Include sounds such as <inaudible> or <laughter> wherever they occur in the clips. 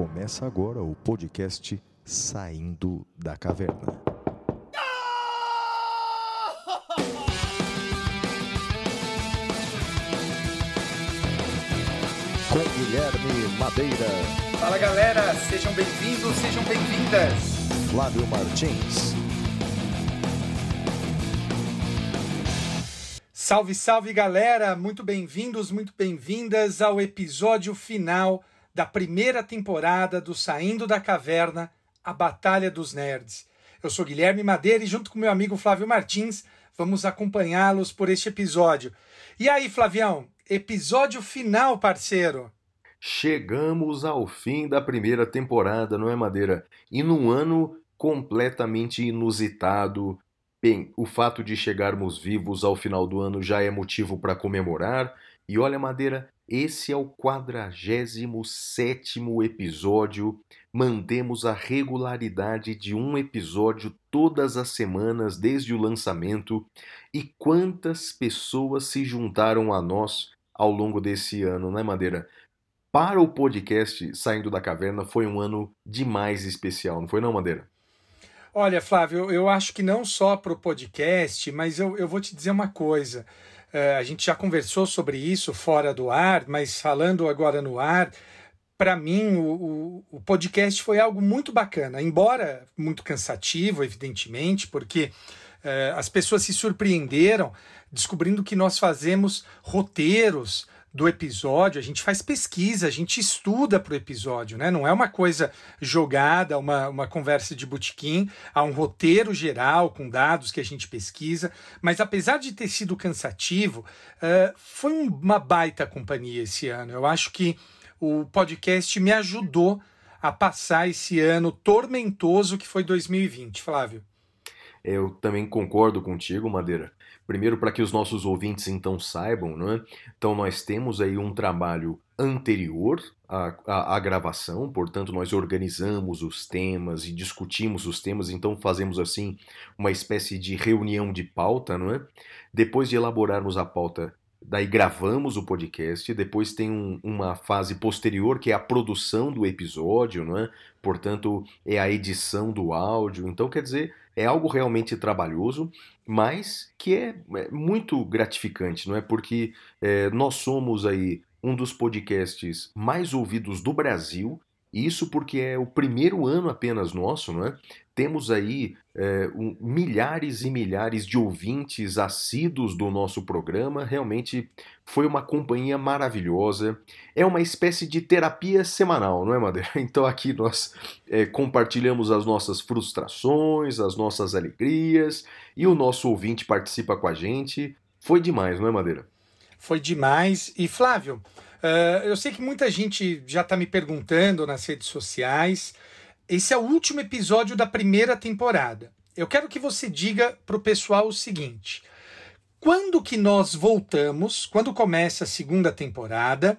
Começa agora o podcast Saindo da Caverna. Com Guilherme Madeira, Fala galera, sejam bem-vindos, sejam bem-vindas. Flávio Martins, Salve, salve galera, muito bem-vindos, muito bem-vindas ao episódio final da primeira temporada do Saindo da Caverna, a Batalha dos Nerds. Eu sou Guilherme Madeira e junto com meu amigo Flávio Martins vamos acompanhá-los por este episódio. E aí, Flavião, episódio final, parceiro. Chegamos ao fim da primeira temporada, não é, Madeira? E num ano completamente inusitado. Bem, o fato de chegarmos vivos ao final do ano já é motivo para comemorar. E olha, Madeira, esse é o 47 episódio. Mantemos a regularidade de um episódio todas as semanas desde o lançamento. E quantas pessoas se juntaram a nós ao longo desse ano, né, Madeira? Para o podcast Saindo da Caverna foi um ano demais especial, não foi não, Madeira? Olha, Flávio, eu acho que não só para o podcast, mas eu, eu vou te dizer uma coisa. É, a gente já conversou sobre isso fora do ar, mas falando agora no ar, para mim o, o, o, podcast foi algo muito bacana, embora muito cansativo, evidentemente, porque é, as pessoas se surpreenderam descobrindo que nós fazemos roteiros do episódio, a gente faz pesquisa, a gente estuda para o episódio, né? Não é uma coisa jogada, uma, uma conversa de botequim, há um roteiro geral com dados que a gente pesquisa, mas apesar de ter sido cansativo, uh, foi uma baita companhia esse ano. Eu acho que o podcast me ajudou a passar esse ano tormentoso que foi 2020, Flávio. Eu também concordo contigo, Madeira. Primeiro, para que os nossos ouvintes então saibam, né? Então, nós temos aí um trabalho anterior à, à, à, gravação, portanto, nós organizamos os temas e discutimos os temas, então fazemos assim uma espécie de reunião de pauta, não é? Depois de elaborarmos a pauta, daí gravamos o podcast, depois tem um, uma fase posterior que é a produção do episódio, não é? Portanto, é a edição do áudio. Então, quer dizer, é algo realmente trabalhoso, mas que é, é muito gratificante, não é? Porque é, nós somos aí um dos podcasts mais ouvidos do Brasil isso porque é o primeiro ano apenas nosso, não é? Temos aí é, um, milhares e milhares de ouvintes assíduos do nosso programa. Realmente foi uma companhia maravilhosa. É uma espécie de terapia semanal, não é, Madeira? <laughs> Então aqui nós é, compartilhamos as nossas frustrações, as nossas alegrias e o nosso ouvinte participa com a gente. Foi demais, não é, Madeira? Foi demais. E Flávio, Uh, eu sei que muita gente já está me perguntando nas redes sociais. Esse é o último episódio da primeira temporada. Eu quero que você diga para o pessoal o seguinte: quando que nós voltamos? Quando começa a segunda temporada?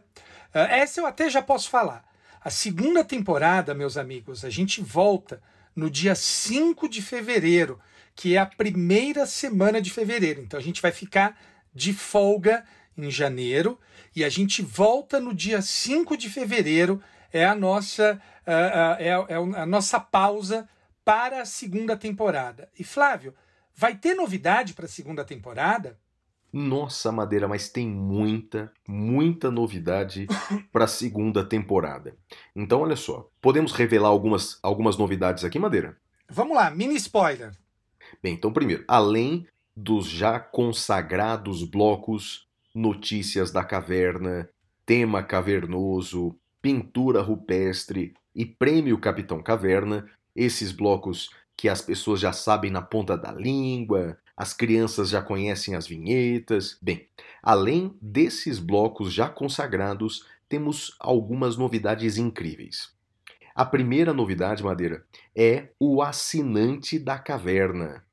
Uh, essa eu até já posso falar. A segunda temporada, meus amigos, a gente volta no dia 5 de fevereiro, que é a primeira semana de fevereiro. Então a gente vai ficar de folga em janeiro e a gente volta no dia 5 de fevereiro, é a nossa, uh, uh, é, é a nossa pausa para a segunda temporada. E Flávio, vai ter novidade para a segunda temporada? Nossa, Madeira, mas tem muita, muita novidade <laughs> para a segunda temporada. Então, olha só, podemos revelar algumas, algumas novidades aqui, Madeira? Vamos lá, mini spoiler. Bem, então, primeiro, além dos já consagrados blocos Notícias da Caverna, Tema Cavernoso, Pintura Rupestre e Prêmio Capitão Caverna, esses blocos que as pessoas já sabem na ponta da língua, as crianças já conhecem as vinhetas. Bem, além desses blocos já consagrados, temos algumas novidades incríveis. A primeira novidade, Madeira, é o assinante da caverna.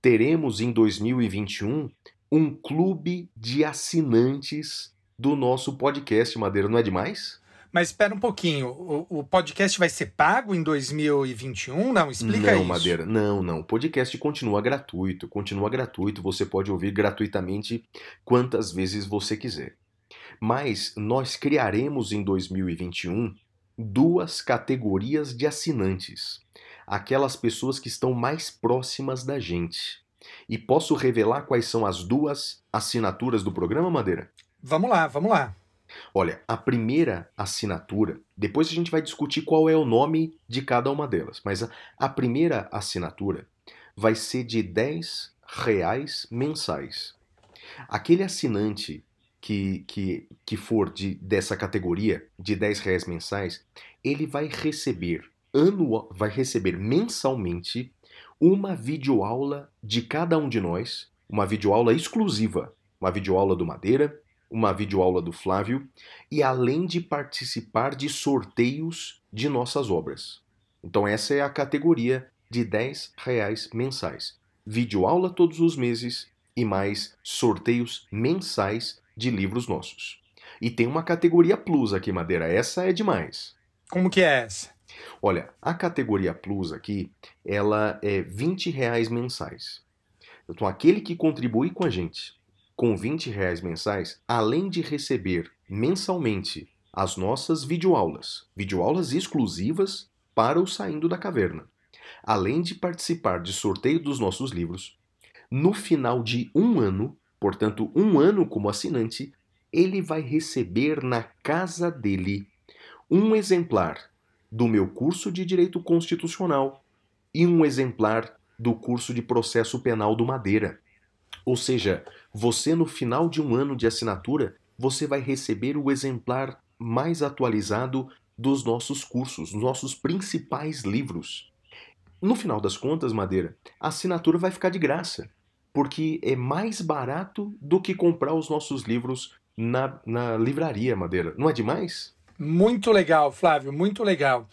Teremos em 2021 um clube de assinantes do nosso podcast, Madeira. Não é demais? Mas espera um pouquinho, o, o, podcast vai ser pago em 2021? Não, explica não, isso. Madeira, não, não. O podcast continua gratuito, continua gratuito. Você pode ouvir gratuitamente quantas vezes você quiser. Mas nós criaremos em 2021 duas categorias de assinantes, aquelas pessoas que estão mais próximas da gente. E posso revelar quais são as duas assinaturas do programa, Madeira? Vamos lá, vamos lá. Olha, a primeira assinatura, depois a gente vai discutir qual é o nome de cada uma delas, mas a, a primeira assinatura vai ser de 10 reais mensais. Aquele assinante que, que, que for de, dessa categoria de 10 reais mensais, ele vai receber anual, vai receber mensalmente uma videoaula de cada um de nós, uma videoaula exclusiva, uma videoaula do Madeira, uma videoaula do Flávio, e além de participar de sorteios de nossas obras. Então essa é a categoria de 10 reais mensais. Videoaula todos os meses e mais sorteios mensais de livros nossos. E tem uma categoria Plus aqui, Madeira. Essa é demais. Como que é essa? Olha, a categoria Plus aqui, ela é 20 reais mensais. Então, aquele que contribui com a gente com 20 reais mensais, além de receber mensalmente as nossas videoaulas, videoaulas exclusivas para o Saindo da Caverna, além de participar de sorteio dos nossos livros, no final de um ano, portanto, um ano como assinante, ele vai receber na casa dele um exemplar do meu curso de Direito Constitucional e um exemplar do curso de Processo Penal do Madeira. Ou seja, você no final de um ano de assinatura, você vai receber o exemplar mais atualizado dos nossos cursos, nossos principais livros. No final das contas, Madeira, a assinatura vai ficar de graça, porque é mais barato do que comprar os nossos livros na, na livraria, Madeira. Não é demais? Muito legal, Flávio, muito legal.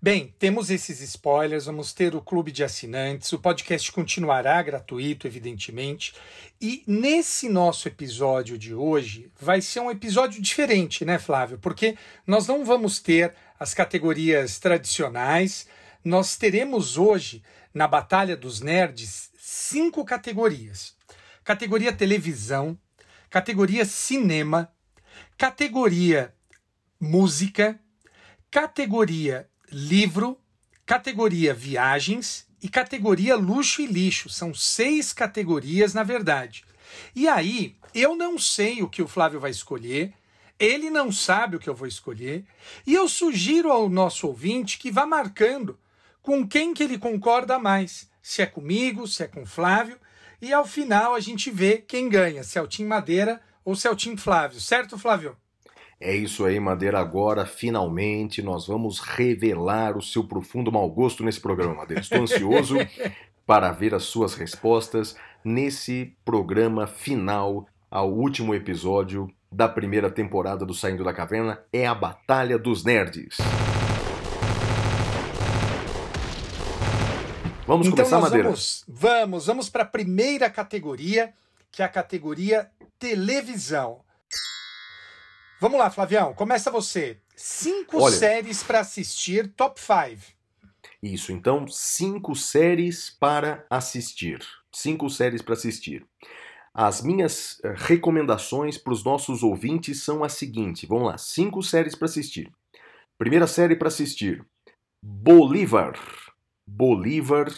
Bem, temos esses spoilers, vamos ter o clube de assinantes, o podcast continuará gratuito, evidentemente. E nesse nosso episódio de hoje vai ser um episódio diferente, né, Flávio? Porque nós não vamos ter as categorias tradicionais, nós teremos hoje, na Batalha dos Nerds, cinco categorias: categoria televisão, categoria cinema, categoria música, categoria livro, categoria viagens e categoria luxo e lixo. São seis categorias, na verdade. E aí, eu não sei o que o Flávio vai escolher, ele não sabe o que eu vou escolher, e eu sugiro ao nosso ouvinte que vá marcando com quem que ele concorda mais, se é comigo, se é com Flávio, e ao final a gente vê quem ganha, se é o Tim Madeira ou se é o Tim Flávio, certo, Flávio? É isso aí, Madeira. Agora, finalmente, nós vamos revelar o seu profundo mau gosto nesse programa, Madeira. Estou ansioso <laughs> para ver as suas respostas nesse programa final, ao último episódio da primeira temporada do Saindo da Caverna. É a Batalha dos Nerds. Vamos então começar, Madeira? Vamos, vamos, vamos para a primeira categoria, que é a categoria televisão. Vamos lá, Flavião, começa você. Cinco Olha, séries para assistir, top 5. Isso, então, cinco séries para assistir. Cinco séries para assistir. As minhas eh, recomendações para os nossos ouvintes são as seguintes. Vamos lá, cinco séries para assistir. Primeira série para assistir: Bolívar. Bolívar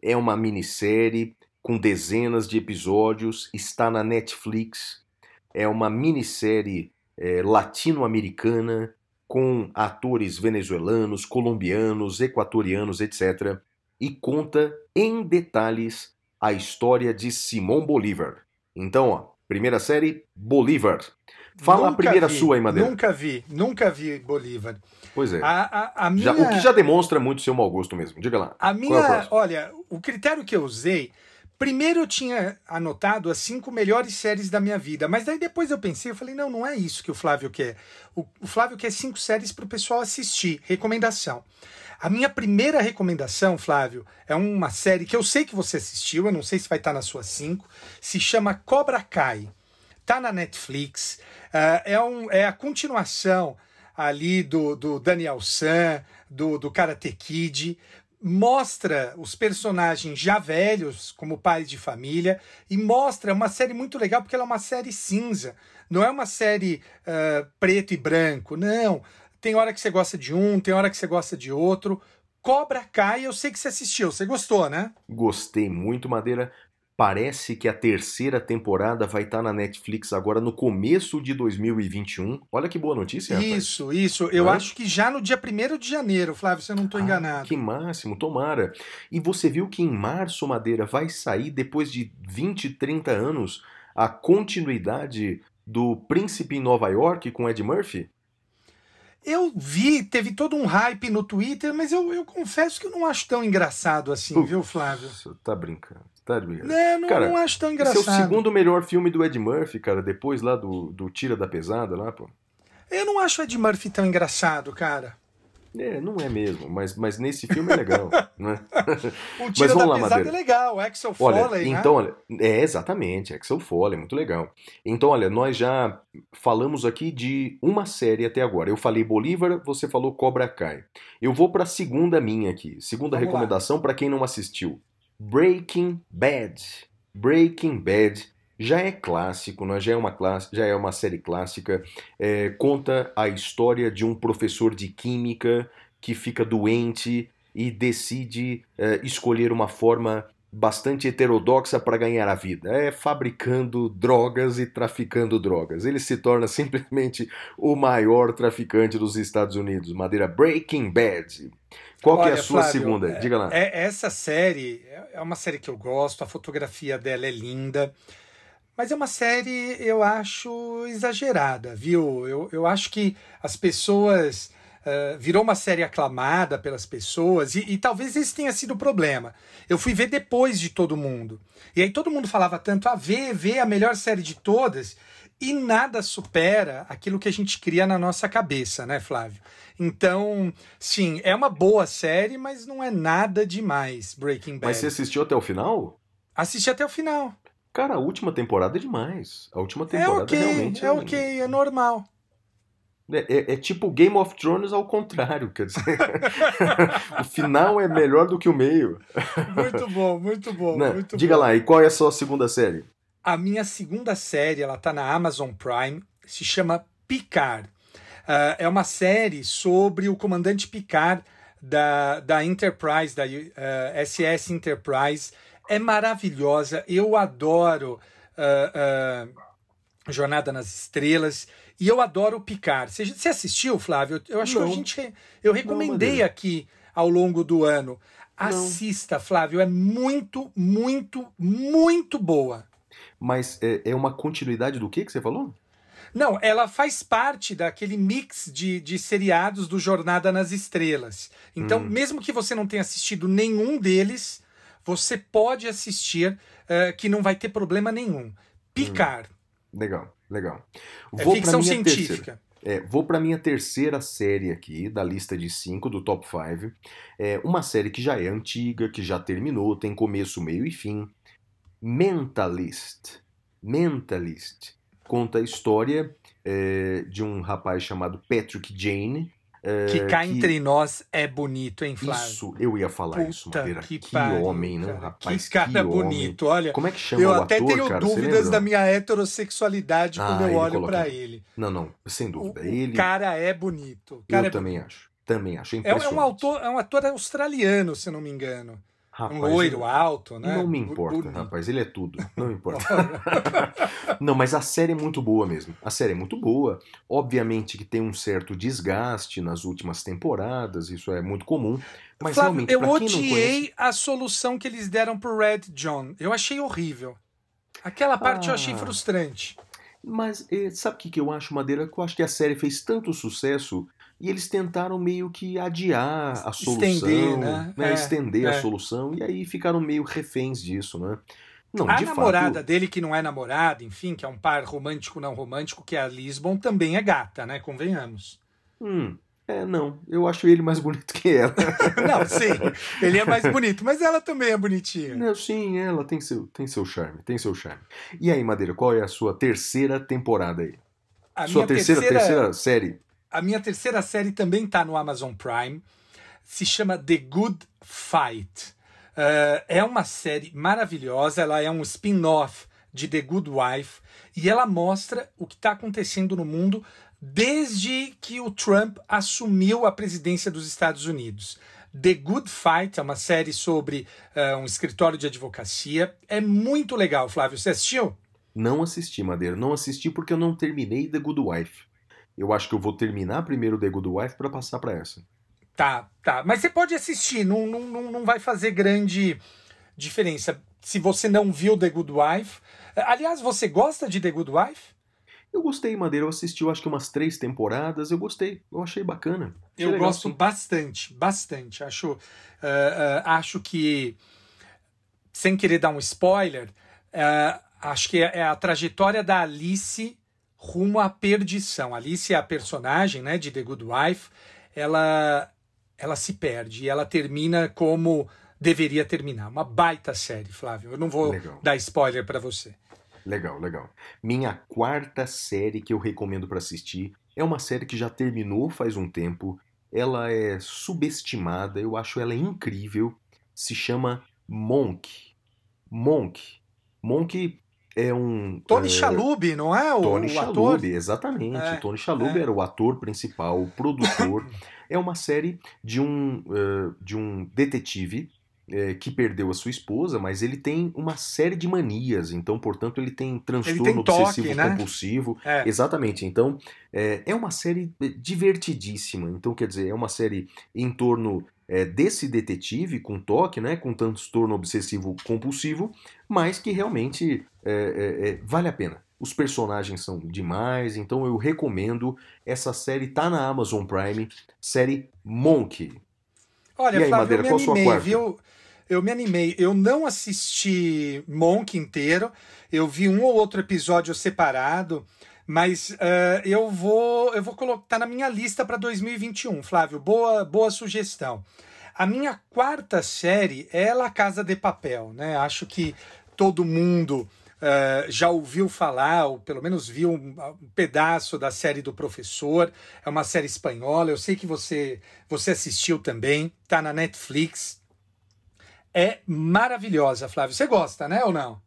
é uma minissérie com dezenas de episódios, está na Netflix. É uma minissérie é, latino-americana, com atores venezuelanos, colombianos, equatorianos, etc., e conta em detalhes a história de Simão Bolívar. Então, ó, primeira série, Bolívar. Fala nunca a primeira vi, sua aí, Madeira. Nunca vi, nunca vi Bolívar. Pois é. A, a, a minha... já, o que já demonstra muito seu mau gosto mesmo. Diga lá. A minha, é olha, o critério que eu usei Primeiro eu tinha anotado as cinco melhores séries da minha vida, mas daí depois eu pensei, eu falei, não, não é isso que o Flávio quer. O, o Flávio quer cinco séries para o pessoal assistir. Recomendação. A minha primeira recomendação, Flávio, é uma série que eu sei que você assistiu, eu não sei se vai estar nas suas cinco, se chama Cobra Kai. Tá na Netflix, uh, é, um, é a continuação ali do, do Daniel San, do, do Karate Kid, mostra os personagens já velhos como pais de família e mostra uma série muito legal porque ela é uma série cinza, não é uma série uh, preto e branco, não. tem hora que você gosta de um, tem hora que você gosta de outro. Cobra Kai, eu sei que você assistiu, você gostou, né? Gostei muito, Madeira. Parece que a terceira temporada vai estar na Netflix agora no começo de 2021. Olha que boa notícia, rapaz. Isso, isso. Eu acho que já no dia 1 de janeiro, Flávio, se eu não estou Ah, enganado. que máximo, tomara. E você viu que em março, Madeira, vai sair, depois de 20, 30 anos, a continuidade do Príncipe em Nova York com Ed Murphy? Eu vi, teve todo um hype no Twitter, mas eu, eu confesso que eu não acho tão engraçado assim, viu, Flávio? Você tá brincando, tá brincando. Né, não, Cara, não acho tão Esse engraçado. é o segundo melhor filme do Ed Murphy, cara, depois lá do, do Tira da Pesada lá, pô. Eu não acho o Ed Murphy tão engraçado, cara. É, não é mesmo, mas, mas nesse filme é legal, <laughs> né? O Tira vamos da lá, Pesada Madeira. é legal, o Axel Olha, Foley, né? então, olha, é exatamente, Axel Foley, muito legal. Então, olha, nós já falamos aqui de uma série até agora. Eu falei Bolívar, você falou Cobra Kai. Eu vou para a segunda minha aqui, segunda Vamos recomendação para quem não assistiu. Breaking Bad. Breaking Bad já é clássico, né? já, é uma classe, já é uma série clássica. É, conta a história de um professor de química que fica doente e decide é, escolher uma forma bastante heterodoxa para ganhar a vida. É fabricando drogas e traficando drogas. Ele se torna <laughs> simplesmente o maior traficante dos Estados Unidos. Madeira Breaking Bad. Qual que é a Olha, sua Flávio, segunda? é- Diga lá. É, essa série é uma série que eu gosto, a fotografia dela é linda, mas é uma série, eu acho, exagerada, viu? Eu, eu acho que as pessoas. Eh, virou uma série aclamada pelas pessoas, e, e talvez esse tenha sido o problema. Eu fui ver depois de todo mundo. E aí todo mundo falava tanto, ah, vê, vê a melhor série de todas, e nada supera aquilo que a gente cria na nossa cabeça, né, Flávio? Então, sim, é uma boa série, mas não é nada demais, Breaking Bad. Mas você assistiu até o final? Assisti até o final. Cara, a última temporada é demais. A última É temporada ok, realmente é ok, é normal. É, é- é tipo Game of Thrones ao contrário, quer dizer. <laughs> o final é melhor do que o meio. Muito bom, muito bom, Né? muito Diga bom. lá, e qual é a sua segunda série? A minha segunda série, ela tá na Amazon Prime, se chama Picard. Ah, é uma série sobre o comandante Picard da, da Enterprise, da ah, SS Enterprise. É maravilhosa, eu adoro ah, Jornada nas Estrelas e eu adoro o Picard. Você, você assistiu, Flávio? Eu acho Não. que a gente, eu recomendei Madeira. aqui ao longo do ano. Assista, Flávio, é muito, muito, muito boa. Mas é, é uma continuidade do que que você falou? Não, ela faz parte daquele mix de, de seriados do Jornada nas Estrelas. Então, Hum. mesmo que você não tenha assistido nenhum deles, você pode assistir, eh, que não vai ter problema nenhum. Picard, Legal, legal. é ficção científica. É, vou para minha terceira série aqui, da lista de cinco, do top 5. É uma série que já é antiga, que já terminou, tem começo, meio e fim. Mentalist. Mentalist. Conta a história é, de um rapaz chamado Patrick Jane. É, que cá que- entre nós é bonito, hein, Flávio? Isso, eu ia falar isso, Puta Madeira. que Que, homem, né? cara. Rapaz, que cara homem. bonito, olha. Como é que chama Eu o até ator, tenho cara? Dúvidas da minha heterossexualidade Ah, quando eu olho coloca- pra ele. Não, não, sem dúvida. o Ele, cara é bonito. O eu cara é também acho. Também acho. É É, é um autor, é um ator australiano, se não me engano. Rapaz, um loiro ele- alto, né? Não me importa, rapaz. Ele é tudo. Não me importa. <laughs> não, mas a série é muito boa mesmo. A série é muito boa. Obviamente que tem um certo desgaste nas últimas temporadas. Isso é muito comum. Mas Flávio, realmente, eu odiei conhece... a solução que eles deram pro Red John. Eu achei horrível. Aquela parte eu achei Ah. frustrante. Mas eh, sabe o que, que eu acho, Madeira? Que eu acho que a série fez tanto sucesso e eles tentaram meio que adiar a solução, Estender, né? É, estender a é. solução e aí ficaram meio reféns disso, né? Não, a de namorada fato, dele, que não é namorada, enfim, que é um par romântico não romântico, que é a Lisbon, também é gata, né? Convenhamos. hum, é, não, eu acho ele mais <laughs> bonito que ela. <laughs> não, sim, ele é mais bonito, mas ela também é bonitinha. Não, sim, ela tem seu, tem seu charme, tem seu charme. E aí, Madeira, qual é a sua terceira temporada aí? A sua minha terceira, terceira série? A minha terceira série também está no Amazon Prime. Se chama The Good Fight. Eh, é uma série maravilhosa. Ela é um spin-off de The Good Wife. E ela mostra o que está acontecendo no mundo desde que o Trump assumiu a presidência dos Estados Unidos. The Good Fight é uma série sobre uh, um escritório de advocacia. É muito legal, Flávio. Você assistiu? Não assisti, Madeira. Não assisti porque eu não terminei The Good Wife. Eu acho que eu vou terminar primeiro The Good Wife para passar para essa. Tá, tá. Mas você pode assistir, não, não, não vai fazer grande diferença. Se você não viu The Good Wife. Aliás, você gosta de The Good Wife? Eu gostei, Madeira. Eu assisti, eu acho que umas três temporadas. Eu gostei. Eu achei bacana. Achei eu legal, gosto sim. bastante, bastante. Acho, uh, uh, acho que, sem querer dar um spoiler, uh, acho que é a trajetória da Alice rumo à perdição. Alice é a personagem né, de The Good Wife. Ela, ela se perde e ela termina como deveria terminar. Uma baita série, Flávio. Eu não vou Legal. dar spoiler para você. Legal, legal. Minha quarta série que eu recomendo para assistir é uma série que já terminou faz um tempo. Ela é subestimada, eu acho ela incrível. Se chama Monk. Monk. Monk é um. Tony é, não é? O, Tony o Chalhoub, ator? exatamente. É, Tony Chalhoub é. era o ator principal, o produtor. <coughs> é uma série de um, eh, de um detetive eh, que perdeu a sua esposa, mas ele tem uma série de manias, então, portanto, ele tem transtorno tem toque, obsessivo né? compulsivo. É. Exatamente. Então, é, é uma série divertidíssima. Então, quer dizer, é uma série em torno é, desse detetive com toque, né, com transtorno obsessivo compulsivo, mas que realmente é, é, é, vale a pena. Os personagens são demais, então eu recomendo. Essa série tá na Amazon Prime, série Monk. Olha, E aí, Flávio, Madeira, eu me qual sua animei, quarta? viu? Eu me animei. Eu não assisti Monk inteiro. Eu vi um ou outro episódio separado, mas eh, eu vou eu vou colocar tá na minha lista para 2021, Flávio. Boa boa sugestão. A minha quarta série é La Casa de Papel, né? Acho que todo mundo eh, já ouviu falar, ou pelo menos viu um, um pedaço da série do professor. É uma série espanhola. Eu sei que você você assistiu também. Tá na Netflix. É maravilhosa, Flávio. Você gosta, né, ou não?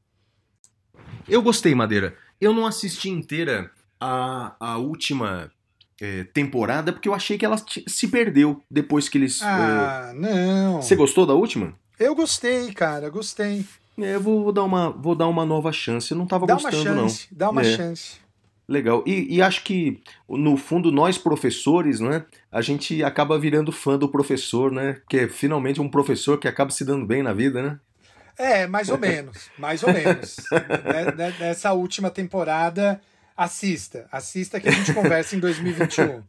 Eu gostei, Madeira. Eu não assisti inteira a, a última eh, temporada porque eu achei que ela se perdeu depois que eles. Ah, não. Você gostou da última? Eu gostei, cara, gostei. É, eu vou, vou dar uma, vou dar uma nova chance. Eu não tava Dá uma gostando, chance, dá uma É. chance. não. Legal. E, e acho que, no fundo, nós professores, né? A gente acaba virando fã do professor, né? Porque é finalmente um professor que acaba se dando bem na vida, né? É, mais ou menos, mais ou menos. <laughs> Ne- ne- Nessa última temporada, assista. Assista que a gente conversa em 2021.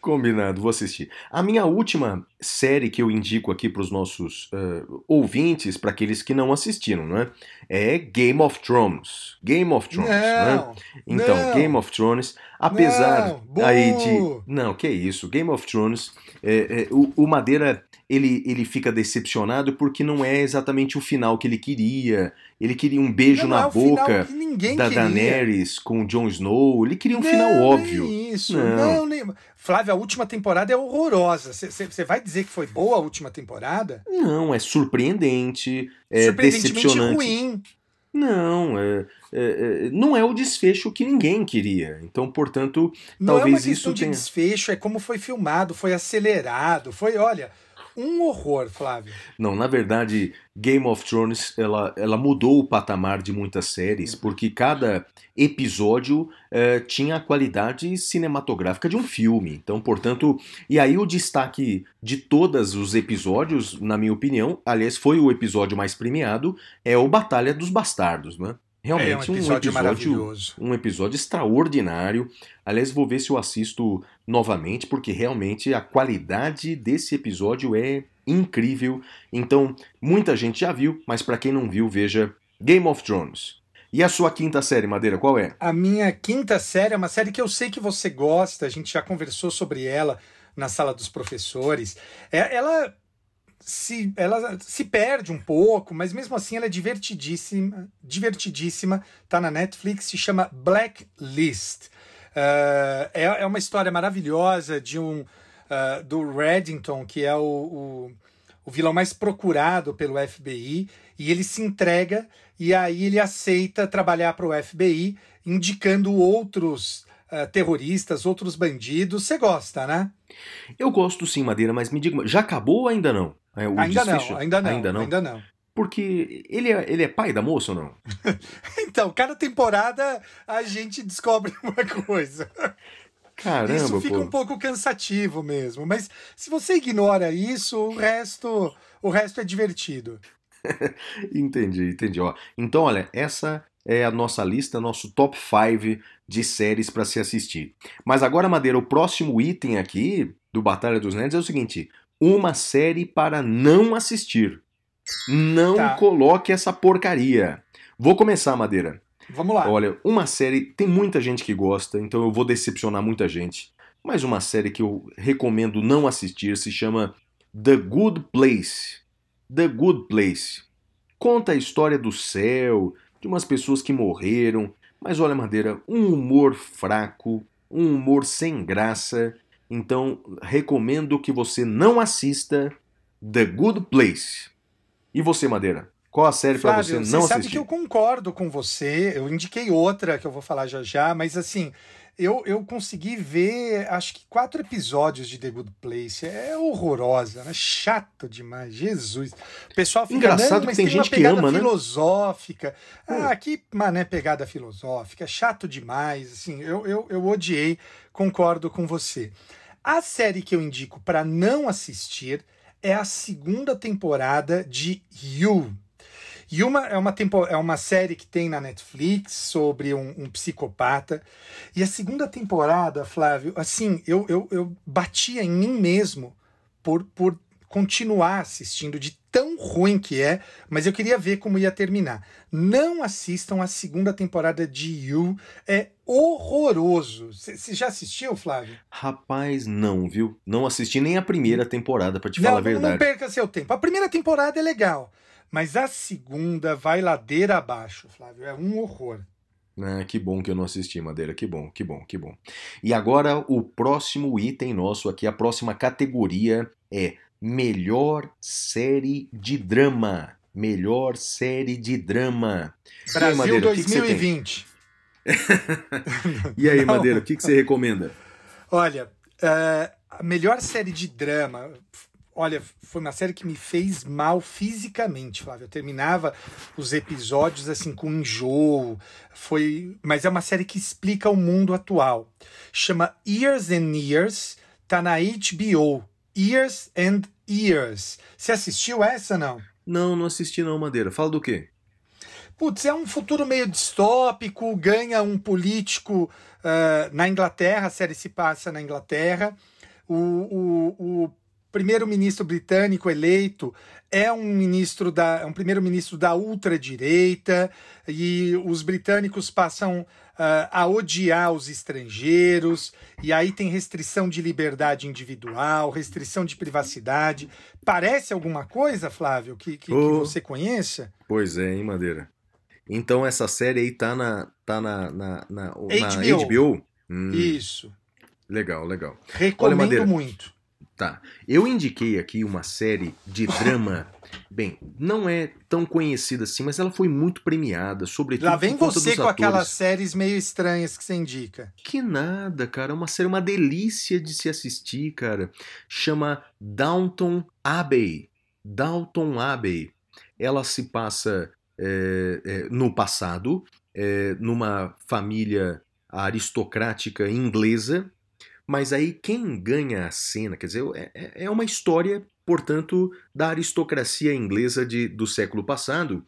Combinado, vou assistir. A minha última série que eu indico aqui para os nossos eh, ouvintes, para aqueles que não assistiram, né? É Game of Thrones. Game of Thrones, né? Não, Então, não. Game of Thrones, apesar Não, aí de. Não, que isso. Game of Thrones, é, é, o, o Madeira ele, ele fica decepcionado porque não é exatamente o final que ele queria. Ele queria um beijo não na é final boca da. Daenerys com o Jon Snow. Ele queria um final Não, óbvio. nem isso, Não. nem... Flávio, a última temporada é horrorosa. Você vai dizer que foi boa a última temporada? Não, é surpreendente, é decepcionante. ruim. Não, é, é, é, não é o desfecho que ninguém queria. Então, portanto, Não é uma talvez questão isso de tenha. desfecho, é como foi filmado, foi acelerado, foi, olha, um horror, Flávio. Não, na verdade, Game of Thrones ela, ela mudou o patamar de muitas séries, porque cada episódio eh, tinha a qualidade cinematográfica de um filme. Então, portanto, e aí o destaque de todos os episódios, na minha opinião, aliás, foi o episódio mais premiado, é o Batalha dos Bastardos, né? Realmente é um episódio, maravilhoso. um episódio extraordinário. Aliás, vou ver se eu assisto novamente, porque realmente a qualidade desse episódio é incrível. Então, muita gente já viu, mas para quem não viu, veja Game of Thrones. E a sua quinta série, Madeira, qual é? A minha quinta série é uma série que eu sei que você gosta, a gente já conversou sobre ela na sala dos professores. É- ela se, ela se perde um pouco, mas mesmo assim ela é divertidíssima, divertidíssima, tá na Netflix, se chama Blacklist. Ah, é, é uma história maravilhosa de um ah, do Reddington, que é o, o, o vilão mais procurado pelo FBI, e ele se entrega e aí ele aceita trabalhar para o FBI, indicando outros uh, terroristas, outros bandidos. Você gosta, né? Eu gosto sim, Madeira, mas me diga, já acabou ou ainda não? É, ainda, não ainda não, ainda não, ainda não. Porque ele é, ele é pai da moça ou não? <laughs> então, cada temporada a gente descobre <laughs> uma coisa. Caramba, isso fica pô. um pouco cansativo mesmo. Mas se você ignora isso, o resto, o resto é divertido. <laughs> entendi, entendi. Ó, então, olha, essa é a nossa lista, nosso top 5 de séries para se assistir. Mas agora, Madeira, o próximo item aqui do Batalha dos Nerds é o seguinte: uma série para não assistir. Não tá. coloque essa porcaria. Vou começar, Madeira. Vamos lá. Olha, uma série, tem muita gente que gosta, então eu vou decepcionar muita gente. Mas uma série que eu recomendo não assistir se chama The Good Place. The Good Place. Conta a história do céu, de umas pessoas que morreram, mas olha, Madeira, um humor fraco, um humor sem graça. Então, recomendo que você não assista The Good Place. E você, Madeira? Qual a série para você não você assistir? sabe que eu concordo com você. Eu indiquei outra que eu vou falar já já, mas assim, eu, eu consegui ver, acho que quatro episódios de The Good Place. É horrorosa, né? Chato demais, Jesus. O pessoal fica Engraçado mas tem, tem gente uma pegada que ama, filosófica. né? Ah, que mané pegada filosófica. É chato demais. Assim, eu, eu, eu odiei, concordo com você. A série que eu indico para não assistir é a segunda temporada de You. Yuma é uma, tempo, é uma série que tem na Netflix sobre um, um, psicopata. E a segunda temporada, Flávio, assim, eu, eu, eu batia em mim mesmo por, por continuar assistindo, de tão ruim que é, mas eu queria ver como ia terminar. Não assistam a segunda temporada de You, é horroroso. Você já assistiu, Flávio? Rapaz, não, viu? Não assisti nem a primeira temporada, para te não, falar a verdade. Não perca seu tempo. A primeira temporada é legal. Mas a segunda vai ladeira abaixo, Flávio. É um horror. Ah, que bom que eu não assisti, Madeira. Que bom, que bom, que bom. E agora o próximo item nosso aqui, a próxima categoria é melhor série de drama. Melhor série de drama. Brasil aí, Madeira, 2020. e aí, <laughs> Madeira, o que, que você recomenda? Olha, uh, a melhor série de drama Olha, foi uma série que me fez mal fisicamente, Flávio. Eu terminava os episódios assim com enjoo. Foi, mas é uma série que explica o mundo atual. Chama Years and Years, tá na HBO. Years and Years. Você assistiu essa não? Não, não assisti não, Madeira. Fala do quê? Putz, é um futuro meio distópico, ganha um político uh, na Inglaterra, a série se passa na Inglaterra. O, o, o primeiro-ministro britânico eleito é um ministro da é um primeiro-ministro da ultradireita e os britânicos passam uh, a odiar os estrangeiros e aí tem restrição de liberdade individual, restrição de privacidade. Parece alguma coisa, Flávio, que, que, oh. que você conheça? Pois é, hein, Madeira. Então essa série aí tá na tá na, na, na, HBO. na HBO? Hum. Isso. Legal, legal. Recomendo Olha, muito. Tá. Eu indiquei aqui uma série de drama. Bem, não é tão conhecida assim, mas ela foi muito premiada, sobretudo Lá vem você com atores. aquelas séries meio estranhas que você indica. Que nada, cara. É uma série, uma delícia de se assistir, cara. Chama Downton Abbey. Downton Abbey. Ela se passa é, é, no passado, é, numa família aristocrática inglesa, mas aí quem ganha a cena, quer dizer, é, é, é uma história, portanto, da aristocracia inglesa de, do século passado.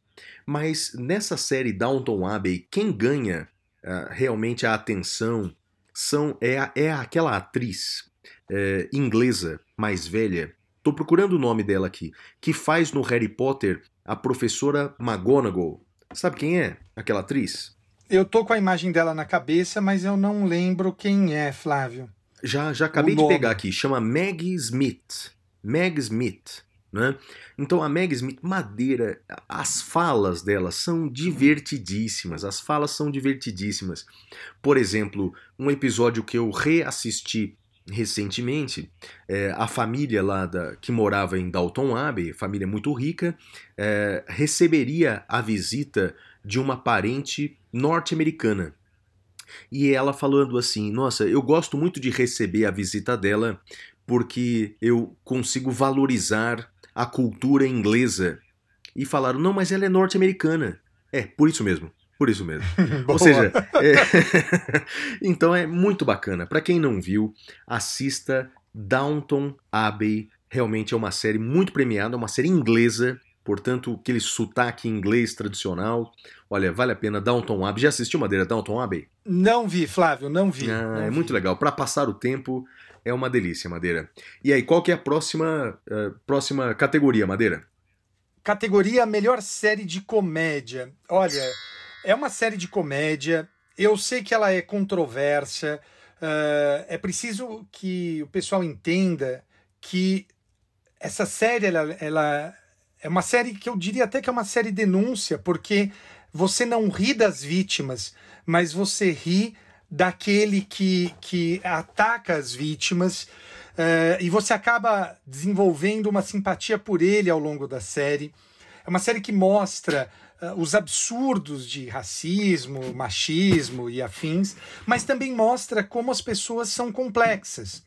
Mas nessa série Downton Abbey, quem ganha uh, realmente a atenção são é, é aquela atriz é, inglesa mais velha. Tô procurando o nome dela aqui, que faz no Harry Potter a professora McGonagall. Sabe quem é aquela atriz? Eu tô com a imagem dela na cabeça, mas eu não lembro quem é, Flávio. Já, já acabei de pegar aqui, chama Maggie Smith. Meg Smith. Né? Então a Meg Smith, Madeira, as falas dela são divertidíssimas. As falas são divertidíssimas. Por exemplo, um episódio que eu reassisti recentemente, é, a família lá da, que morava em Dalton Abbey, família muito rica, é, receberia a visita de uma parente norte-americana. E ela falando assim: Nossa, eu gosto muito de receber a visita dela porque eu consigo valorizar a cultura inglesa. E falaram: Não, mas ela é norte-americana. É, por isso mesmo. Por isso mesmo. <laughs> Ou seja, é... <laughs> então é muito bacana. Para quem não viu, assista Downton Abbey. Realmente é uma série muito premiada, uma série inglesa, portanto, aquele sotaque inglês tradicional. Olha, vale a pena Downton Abbey. Já assistiu Madeira Downton Abbey? Não vi, Flávio, não vi. Ah, não é vi. muito legal. Para passar o tempo, é uma delícia, Madeira. E aí, qual que é a próxima, uh, próxima categoria, Madeira? Categoria melhor série de comédia. Olha, é uma série de comédia. Eu sei que ela é controversa. Uh, é preciso que o pessoal entenda que essa série ela, ela é uma série que eu diria até que é uma série denúncia, porque você não ri das vítimas, mas você ri daquele que, que ataca as vítimas uh, e você acaba desenvolvendo uma simpatia por ele ao longo da série. É uma série que mostra uh, os absurdos de racismo, machismo e afins, mas também mostra como as pessoas são complexas.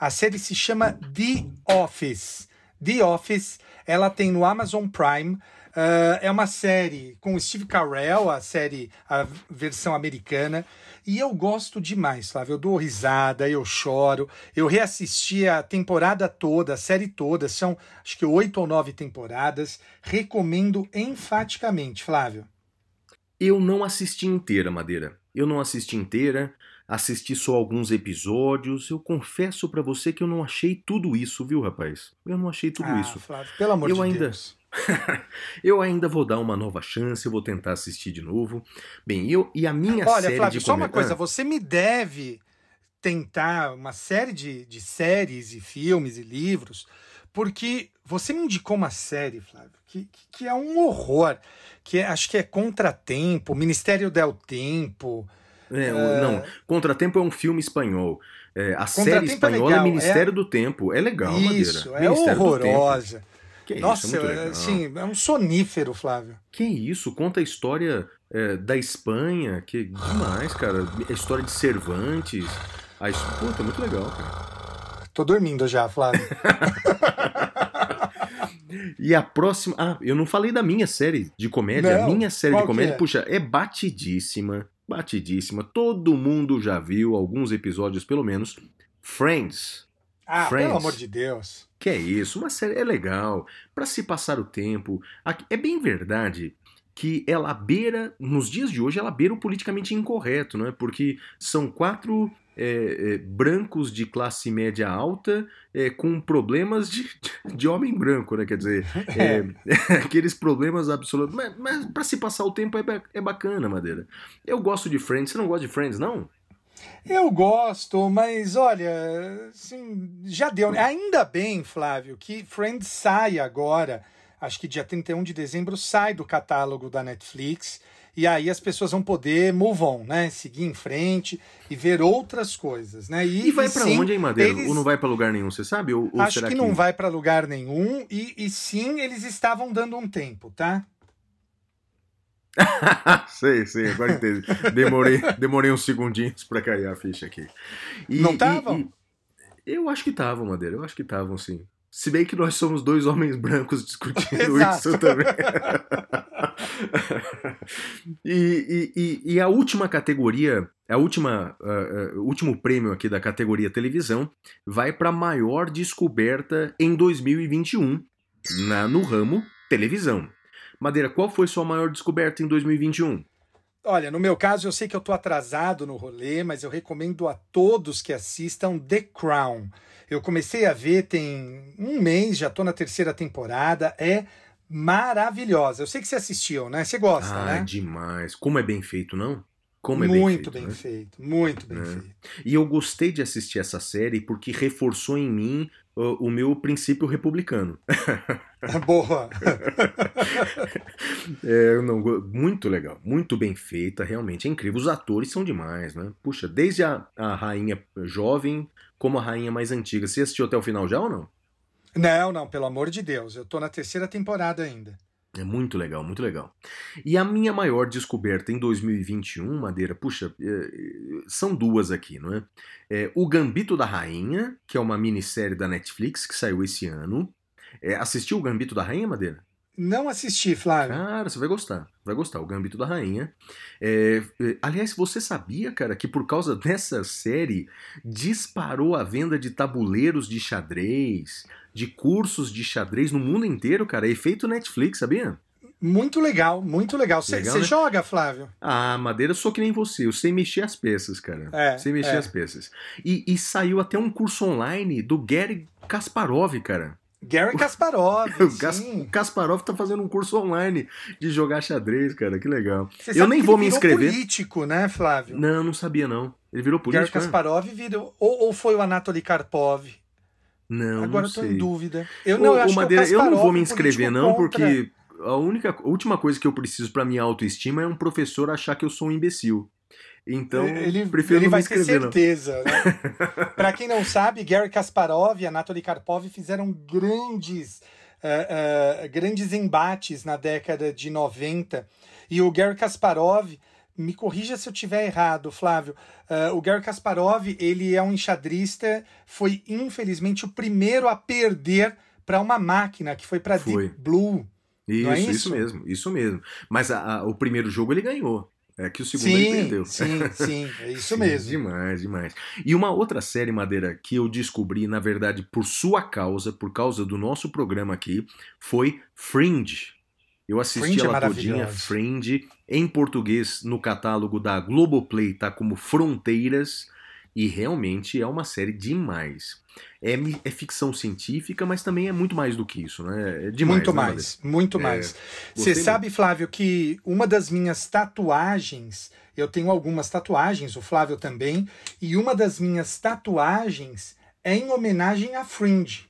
A série se chama The Office. The Office, ela tem no Amazon Prime. Uh, é uma série com Steve Carell, a série, a versão americana. E eu gosto demais, Flávio. Eu dou risada, eu choro. Eu reassisti a temporada toda, a série toda. São acho que oito ou nove temporadas. Recomendo enfaticamente, Flávio. Eu não assisti inteira, Madeira. Eu não assisti inteira. Assisti só alguns episódios. Eu confesso para você que eu não achei tudo isso, viu, rapaz? Eu não achei tudo ah, isso. Flávio, pelo amor eu de ainda... Deus. <laughs> eu ainda vou dar uma nova chance, eu vou tentar assistir de novo. Bem, eu e a minha Olha, série Flávio, de só uma coisa, você me deve tentar uma série de, de séries e filmes e livros, porque você me indicou uma série, Flávio, que, que, que é um horror, que é- acho que é Contratempo, Ministério del Tempo. É, o- Não, Contratempo é um filme espanhol. É, a série é espanhola é, legal, Ministério do Tempo. É legal, Isso, Madeira. é Ministério horrorosa. Que Nossa, isso, é assim, é um sonífero, Flávio. Que isso, conta a história é, da Espanha, que demais, cara. A história de Cervantes. A. Puta, muito legal, cara. Tô dormindo já, Flávio. <laughs> E a próxima. Ah, eu não falei da minha série de comédia. Não, a minha série de comédia, é? puxa, é batidíssima. Batidíssima. Todo mundo já viu alguns episódios, pelo menos. Friends. Ah, Friends. pelo amor de Deus. Que é isso, uma série é legal, pra se passar o tempo. É bem verdade que ela beira, nos dias de hoje, ela beira o politicamente incorreto, não é? Porque são quatro é, é, brancos de classe média alta é, com problemas de, de homem branco, né? Quer dizer, <laughs> é, <laughs> aqueles problemas absolutos. Mas, mas para se passar o tempo é, é bacana, Madeira. Eu gosto de Friends. Você não gosta de Friends, não? Eu gosto, mas olha, assim, já deu. né? Ainda bem, Flávio, que Friends sai agora. Acho que dia 31 de dezembro sai do catálogo da Netflix. E aí as pessoas vão poder move on, né? Seguir em frente e ver outras coisas, né? E vai pra sim, onde, hein, Madeira? eles- Ou não vai pra lugar nenhum, você sabe? Ou, ou Acho será que não vai pra lugar nenhum. E, e sim, eles estavam dando um tempo, tá? <laughs> sei, sei, agora entendi. Demorei, <laughs> demorei uns segundinhos pra cair a ficha aqui. E- Não e- tavam? e- eu acho que estavam, Madeira, eu acho que estavam, sim. Se bem que nós somos dois homens brancos discutindo <laughs> isso também. <laughs> e, e- e- a última categoria, a última, ah, o último prêmio aqui da categoria televisão vai para maior descoberta em 2021 na, no ramo televisão. Madeira, qual foi sua maior descoberta em 2021? Olha, no meu caso, eu sei que eu tô atrasado no rolê, mas eu recomendo a todos que assistam The Crown. Eu comecei a ver tem um mês, já tô na terceira temporada. É maravilhosa. Eu sei que você assistiu, né? Você gosta, ah, né? demais. Como é bem feito, não? Como é muito bem bem feito. feito, né? muito bem É. feito. E eu gostei de assistir essa série porque reforçou em mim uh, o meu princípio republicano. <laughs> Boa. <laughs> É, não, muito legal, muito bem feita, realmente é incrível. Os atores são demais, né? Puxa, desde a, a rainha jovem como a rainha mais antiga. Você assistiu até o final já ou não? Não, não, pelo amor de Deus. Eu tô na terceira temporada ainda. É muito legal, muito legal. E a minha maior descoberta em 2021, Madeira, puxa, é, são duas aqui, não é? é? O Gambito da Rainha, que é uma minissérie da Netflix que saiu esse ano. É, assistiu o Gambito da Rainha, Madeira? Não assisti, Flávio. Cara, você vai gostar. Vai gostar. O Gambito da Rainha. É, é, aliás, você sabia, cara, que por causa <laughs> dessa série disparou a venda de tabuleiros de xadrez, de cursos de xadrez no mundo inteiro, cara? Efeito Netflix, sabia? Muito legal, muito legal. Você né? joga, Flávio? Ah, Madeira, eu sou que nem você. Eu sei mexer as peças, cara. É, sei mexer é. as peças. E, e saiu até um curso online do Gary Kasparov, cara. Gary Kasparov. <laughs> o Kasparov tá fazendo um curso online de jogar xadrez, cara. Que legal. Você eu nem vou me inscrever. político, né, Flávio? Não, não sabia, não. Ele virou político. Gary né? Kasparov virou. Ou, ou foi o Anatoly Karpov? Não, Agora não eu tô sei. em dúvida. Eu não, Ô, eu acho Madeira, que eu não vou me inscrever, não, porque a única a última coisa que eu preciso para minha autoestima é um professor achar que eu sou um imbecil. Então, ele, prefiro ele não vai ter certeza, não. né? <laughs> Para quem não sabe, Gary Kasparov e Anatoly Karpov fizeram grandes uh, uh, grandes embates na década de 90. E o Gary Kasparov, me corrija se eu tiver errado, Flávio. Uh, o Gary Kasparov, ele é um enxadrista, foi infelizmente o primeiro a perder para uma máquina, que foi para Deep Blue. Isso, é isso? isso mesmo, isso mesmo. Mas a, a, o primeiro jogo ele ganhou. É que o segundo sim, ele perdeu. Sim, sim, é isso <laughs> sim, mesmo. Demais, demais. E uma outra série, Madeira, que eu descobri, na verdade, por sua causa, por causa do nosso programa aqui, foi Fringe. Eu assisti Fringe ela é todinha, Fringe, em português, no catálogo da Globoplay, tá como Fronteiras, e realmente é uma série demais. É, é, ficção científica, mas também é muito mais do que isso, né? É demais. Muito né, mais, muito mais. Você sabe, Flávio, que uma das minhas tatuagens, eu tenho algumas tatuagens, o Flávio também, e uma das minhas tatuagens é em homenagem a Fringe.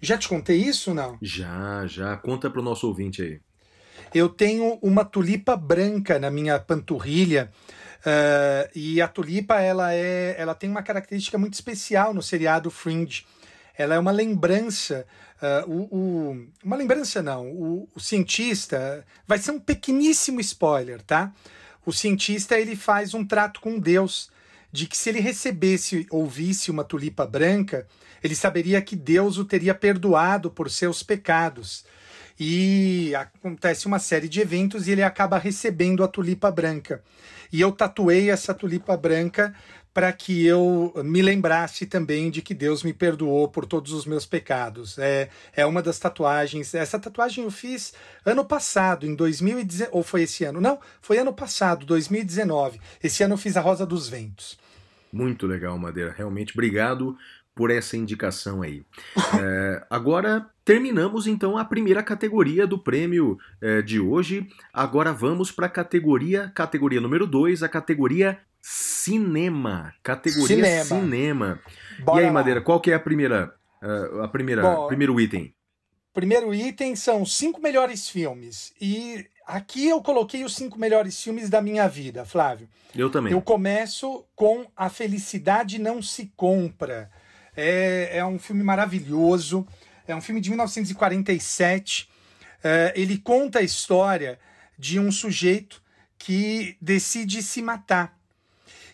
Já te contei isso não? Já, já. Conta para o nosso ouvinte aí. Eu tenho uma tulipa branca na minha panturrilha. Uh, e a tulipa ela é, ela tem uma característica muito especial no seriado Fringe. Ela é uma lembrança, uh, o, o, uma lembrança não. O, o, cientista vai ser um pequeníssimo spoiler, tá? O cientista ele faz um trato com Deus de que se ele recebesse ou visse uma tulipa branca, ele saberia que Deus o teria perdoado por seus pecados. E acontece uma série de eventos e ele acaba recebendo a tulipa branca. E eu tatuei essa tulipa branca para que eu me lembrasse também de que Deus me perdoou por todos os meus pecados. É, é uma das tatuagens. Essa tatuagem eu fiz ano passado, em 2019. Ou foi esse ano? Não, foi ano passado, 2019. Esse ano eu fiz a Rosa dos Ventos. Muito legal, Madeira. Realmente, obrigado por essa indicação aí. É, agora terminamos então a primeira categoria do prêmio é, de hoje. Agora vamos para a categoria, categoria número 2, a categoria cinema. Categoria cinema. cinema. e aí, Madeira, qual que é a primeira, a primeira, Bom, primeiro item? Primeiro item são cinco melhores filmes. E aqui eu coloquei os cinco melhores filmes da minha vida, Flávio. Eu também. Eu começo com A Felicidade Não Se Compra. É, é um filme maravilhoso. É um filme de 1947. É, ele conta a história de um sujeito que decide se matar.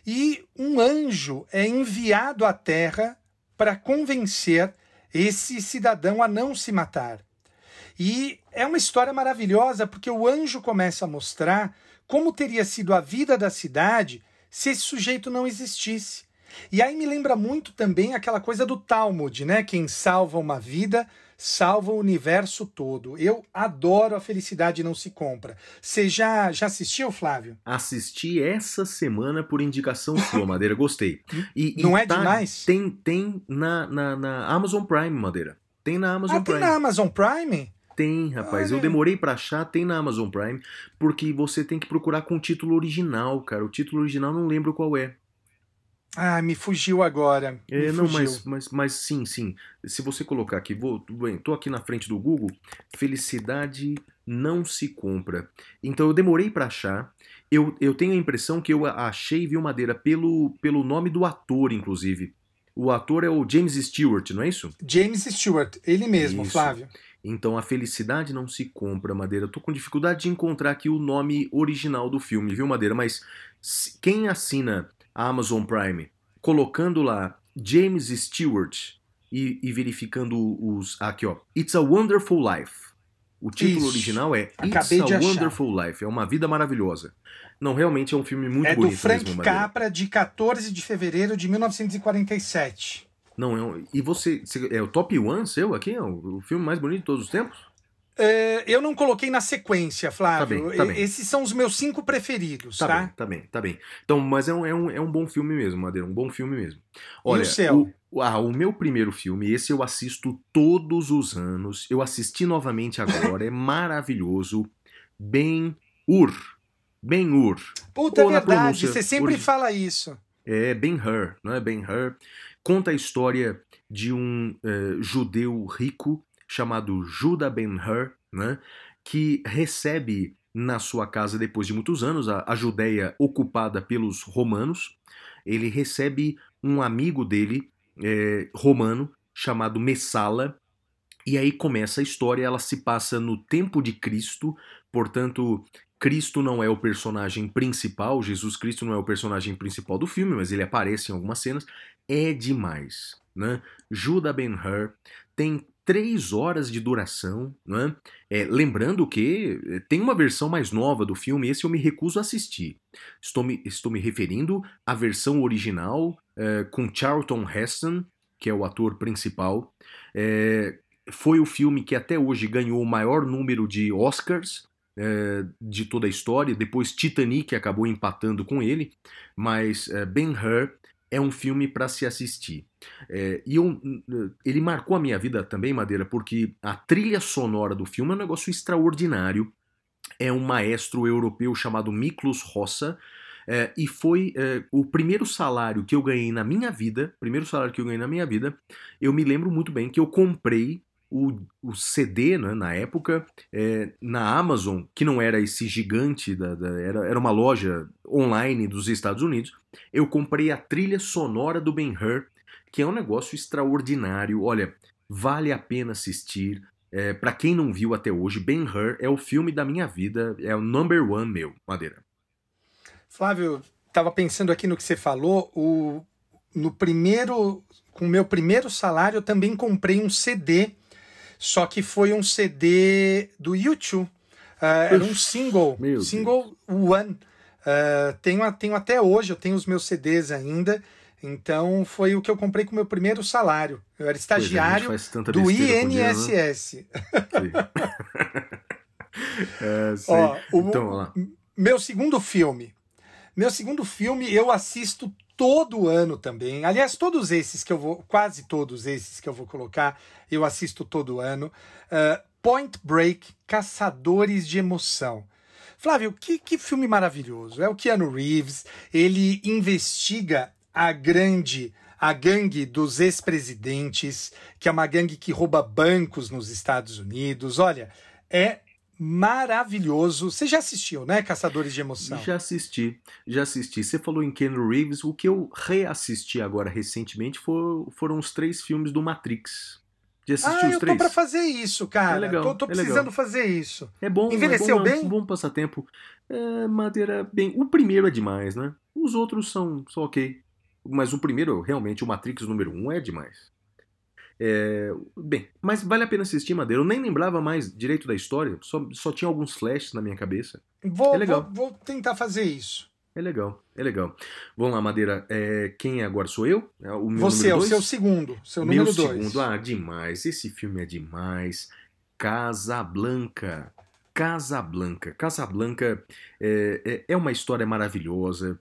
E um anjo é enviado à Terra para convencer esse cidadão a não se matar. E é uma história maravilhosa porque o anjo começa a mostrar como teria sido a vida da cidade se esse sujeito não existisse. E aí me lembra muito também aquela coisa do Talmud, né? Quem salva uma vida salva o universo todo. Eu adoro a felicidade não se compra. Você já, já assistiu, Flávio? Assisti essa semana por indicação sua, Madeira. Gostei. <laughs> E, não e é tá, demais? Tem, tem na, na, na, Amazon Prime, Madeira. Tem na Amazon ah, Prime. Tem na Amazon Prime? Tem, rapaz. Olha. Eu demorei para achar, tem na Amazon Prime, porque você tem que procurar com o título original, cara. O título original não lembro qual é. Ah, me fugiu agora. Me é, não, fugiu. Mas, mas, mas sim, sim. Se você colocar aqui, vou, bem, tô aqui na frente do Google, felicidade não se compra. Então eu demorei para achar. Eu, eu tenho a impressão que eu achei Viu Madeira pelo, pelo nome do ator, inclusive. O ator é o James Stewart, não é isso? James Stewart, ele mesmo, isso. Flávio. Então a felicidade não se compra, Madeira. Tô com dificuldade de encontrar aqui o nome original do filme, viu, Madeira? Mas quem assina a Amazon Prime colocando lá James Stewart e, e verificando os. Aqui, ó. It's a Wonderful Life. O título Isso. original é It's a Wonderful Life. É uma vida maravilhosa. Não, realmente é um filme muito é bonito. É do Frank mesmo, Capra, de 14 de fevereiro de 1947. Não, é um, e você, É o top one seu aqui? É o, o filme mais bonito de todos os tempos? É, eu não coloquei na sequência, Flávio. Tá bem, tá bem. Esses são os meus cinco preferidos, tá? Tá, bem, tá bem, tá bem. Então, mas é um, é um, é um bom filme mesmo, Madeira, um bom filme mesmo. Olha, e o seu? O, ah, o meu primeiro filme, esse eu assisto todos os anos. Eu assisti novamente agora, é <laughs> maravilhoso. Ben-Hur. Ben-Hur. Puta, é verdade, você sempre fala isso. É Ben-Hur, não é Ben-Hur. Conta a história de um uh, judeu rico chamado Judah Ben-Hur, né, que recebe na sua casa, depois de muitos anos, a, a Judéia ocupada pelos romanos, ele recebe um amigo dele, é, romano, chamado Messala, e aí começa a história, ela se passa no tempo de Cristo, portanto, Cristo não é o personagem principal, Jesus Cristo não é o personagem principal do filme, mas ele aparece em algumas cenas. É demais, né? Judah Ben-Hur tem três horas de duração, né? É, lembrando que eh, tem uma versão mais nova do filme, esse eu me recuso a assistir. Estou me, estou me referindo à versão original é, com Charlton Heston, que é o ator principal. É, foi o filme que até hoje ganhou o maior número de Oscars de toda a história. Depois Titanic acabou empatando com ele, mas é, Ben-Hur é um filme para se assistir. É, e eu, ele marcou a minha vida também, Madeira, porque a trilha sonora do filme é um negócio extraordinário. É um maestro europeu chamado Miklos Rossa, é, e foi é, o primeiro salário que eu ganhei na minha vida, primeiro salário que eu ganhei na minha vida, eu me lembro muito bem que eu comprei o, o CD, né, na época, é, na Amazon, que não era esse gigante, da, da, era, era uma loja online dos Estados Unidos, eu comprei a trilha sonora do Ben-Hur, que é um negócio extraordinário. Olha, vale a pena assistir. É, para quem não viu até hoje, Ben-Hur é o filme da minha vida, é o number one meu, Madeira. Flávio, estava pensando aqui no que você falou, o, no primeiro, com o meu primeiro salário, eu também comprei um CD só que foi um CD do YouTube. Uh, era um single, Meu single Deus. One. Uh, tenho, tenho até hoje, eu tenho os meus CDs ainda. Então foi o que eu comprei com o meu primeiro salário. Eu era é, estagiário <laughs> é, do INSS. Dia, né? é, Ó, o, então, meu segundo filme. Meu segundo filme eu assisto todo ano também. Aliás, todos esses que eu vou, quase todos esses que eu vou colocar, eu assisto todo ano. Uh, Point Break, Caçadores de Emoção. Flávio, que, que filme maravilhoso. É o Keanu Reeves, ele investiga a grande a gangue dos ex-presidentes, que é uma gangue que rouba bancos nos Estados Unidos. Olha, é maravilhoso. Você já assistiu, né, Caçadores de Emoção? Já assisti, já assisti. Você falou em Ken Reeves, o que eu reassisti agora recentemente for, foram os três filmes do Matrix. Já assisti ah, os eu três? tô pra fazer isso, cara. É legal, tô, tô é precisando legal. fazer isso. É bom, Envelheceu é bom, bem? É um bom passatempo. É, madeira bem. O primeiro é demais, né? Os outros são, são ok. Mas o primeiro, realmente, o Matrix número um é demais. É, bem, mas vale a pena assistir, Madeira. Eu nem lembrava mais direito da história, só, só tinha alguns flashes na minha cabeça. Vou, é legal. Vou, vou tentar fazer isso. É legal, é legal. Vamos lá, Madeira. É, quem é agora sou eu? É o meu Você é o seu segundo, seu meu número dois. segundo, ah, demais. Esse filme é demais. Casablanca. Casablanca. Casablanca é, é, é uma história maravilhosa.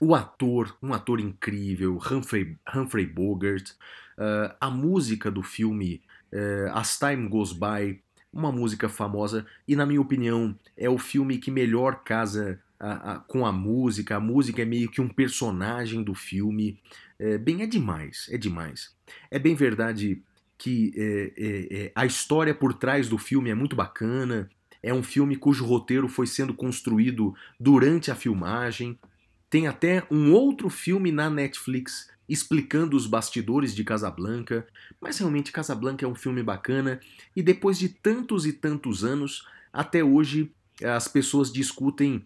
O ator, um ator incrível, Humphrey, Humphrey Bogart. Uh, a música do filme uh, As Time Goes By, uma música famosa e, na minha opinião, é o filme que melhor casa a, a, com a música. A música é meio que um personagem do filme. É, bem, é demais, é demais. É bem verdade que é, é, é, a história por trás do filme é muito bacana. É um filme cujo roteiro foi sendo construído durante a filmagem. Tem até um outro filme na Netflix explicando os bastidores de Casablanca, mas realmente Casablanca é um filme bacana e depois de tantos e tantos anos, até hoje as pessoas discutem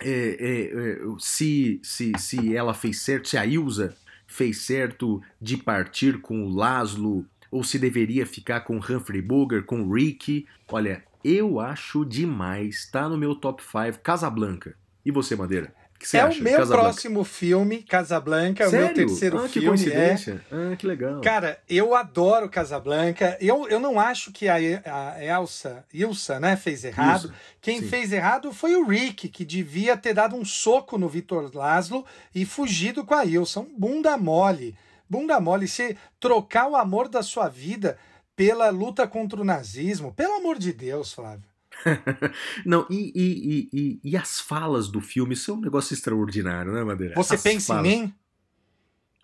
é, é, é, se, se, se ela fez certo, se a Ilza fez certo de partir com o Laszlo ou se deveria ficar com Humphrey Bogart, com Ricky. Olha, eu acho demais, tá no meu top 5 Casablanca. E você, Madeira? Você é acha? o meu próximo filme, Casablanca, é o meu terceiro ah, filme. Que coincidência. É... Ah, que legal. Cara, eu adoro Casablanca. Eu, eu não acho que a, a Elsa, Ilsa, né, fez errado. Ilsa, Quem sim. fez errado foi o Rick, que devia ter dado um soco no Vitor Laszlo e fugido com a Ilsa. Um bunda mole. Bunda mole. Se trocar o amor da sua vida pela luta contra o nazismo, pelo amor de Deus, Flávio. <laughs> Não, e, e, e, e, as falas do filme são um negócio extraordinário, né, Madeira? Você as pensa falas... em mim?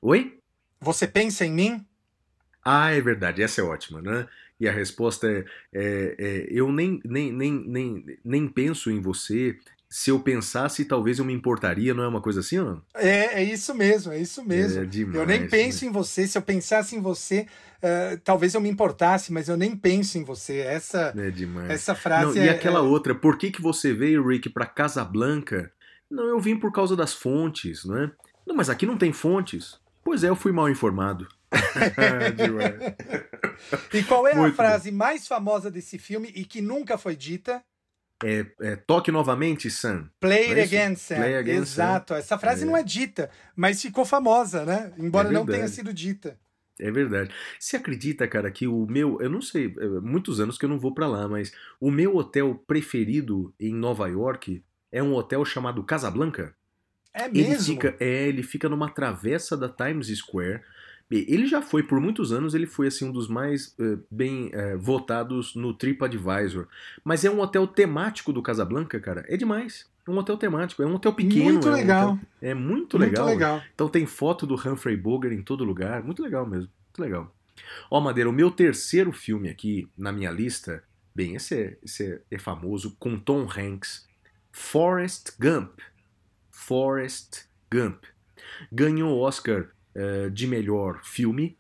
Oi? Você pensa em mim? Ah, é verdade, essa é ótima, né? E a resposta é, é, é eu nem, nem, nem, nem, nem penso em você, se eu pensasse, talvez eu me importaria, não é uma coisa assim, não? É, é isso mesmo, é isso mesmo. É demais, eu nem penso né? em você, se eu pensasse em você, uh, talvez eu me importasse, mas eu nem penso em você. Essa, é demais. essa frase não, é, E aquela é... outra, por que, que você veio, Rick, para Casablanca? Não, eu vim por causa das fontes, não é? Não, mas aqui não tem fontes. Pois é, eu fui mal informado. <laughs> <laughs> e qual é Muito a frase bom. mais famosa desse filme e que nunca foi dita? É, é, toque novamente, Sam. Play it é again, Sam. Play again, Exato. Sam. Essa frase é. não é dita, mas ficou famosa, né? Embora é não tenha sido dita. É verdade. Você acredita, cara, que o meu, eu não sei, é, muitos anos que eu não vou para lá, mas o meu hotel preferido em Nova York é um hotel chamado Casablanca. É mesmo? Ele fica, é, ele fica numa travessa da Times Square. Ele já foi, por muitos anos, ele foi assim um dos mais uh, bem uh, votados no TripAdvisor. Mas é um hotel temático do Casablanca, cara. É demais. É um hotel temático, é um hotel pequeno. Muito é legal. Um hotel, é muito, muito legal. legal. Então tem foto do Humphrey Bogart em todo lugar. Muito legal mesmo. Muito legal. Ó, Madeira, o meu terceiro filme aqui na minha lista, bem, esse é, esse é, é famoso, com Tom Hanks. Forrest Gump. Forrest Gump. Ganhou o Oscar uh, de melhor filme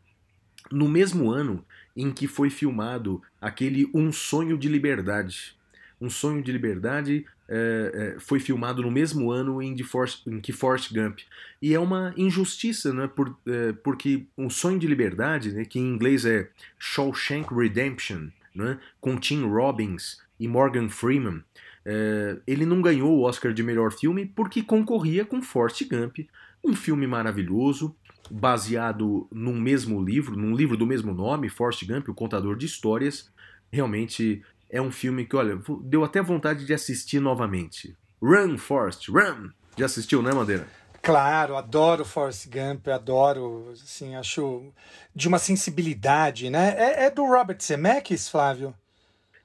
no mesmo ano em que foi filmado aquele Um Sonho de Liberdade. Um Sonho de Liberdade é, é, foi filmado no mesmo ano em, Force, em, que Forrest Gump. E é uma injustiça, né? Por, porque Um Sonho de Liberdade, né, que em inglês é Shawshank Redemption, né, com Tim Robbins e Morgan Freeman, é, ele não ganhou o Oscar de melhor filme porque concorria com Forrest Gump, um filme maravilhoso, baseado num mesmo livro, num livro do mesmo nome, Forrest Gump, o contador de histórias. Realmente é um filme que, olha, deu até vontade de assistir novamente. Run, Forrest, run! Já assistiu, né, Madeira? Claro, adoro Forrest Gump, adoro, assim, acho de uma sensibilidade, né? É, é do Robert Zemeckis, Flávio?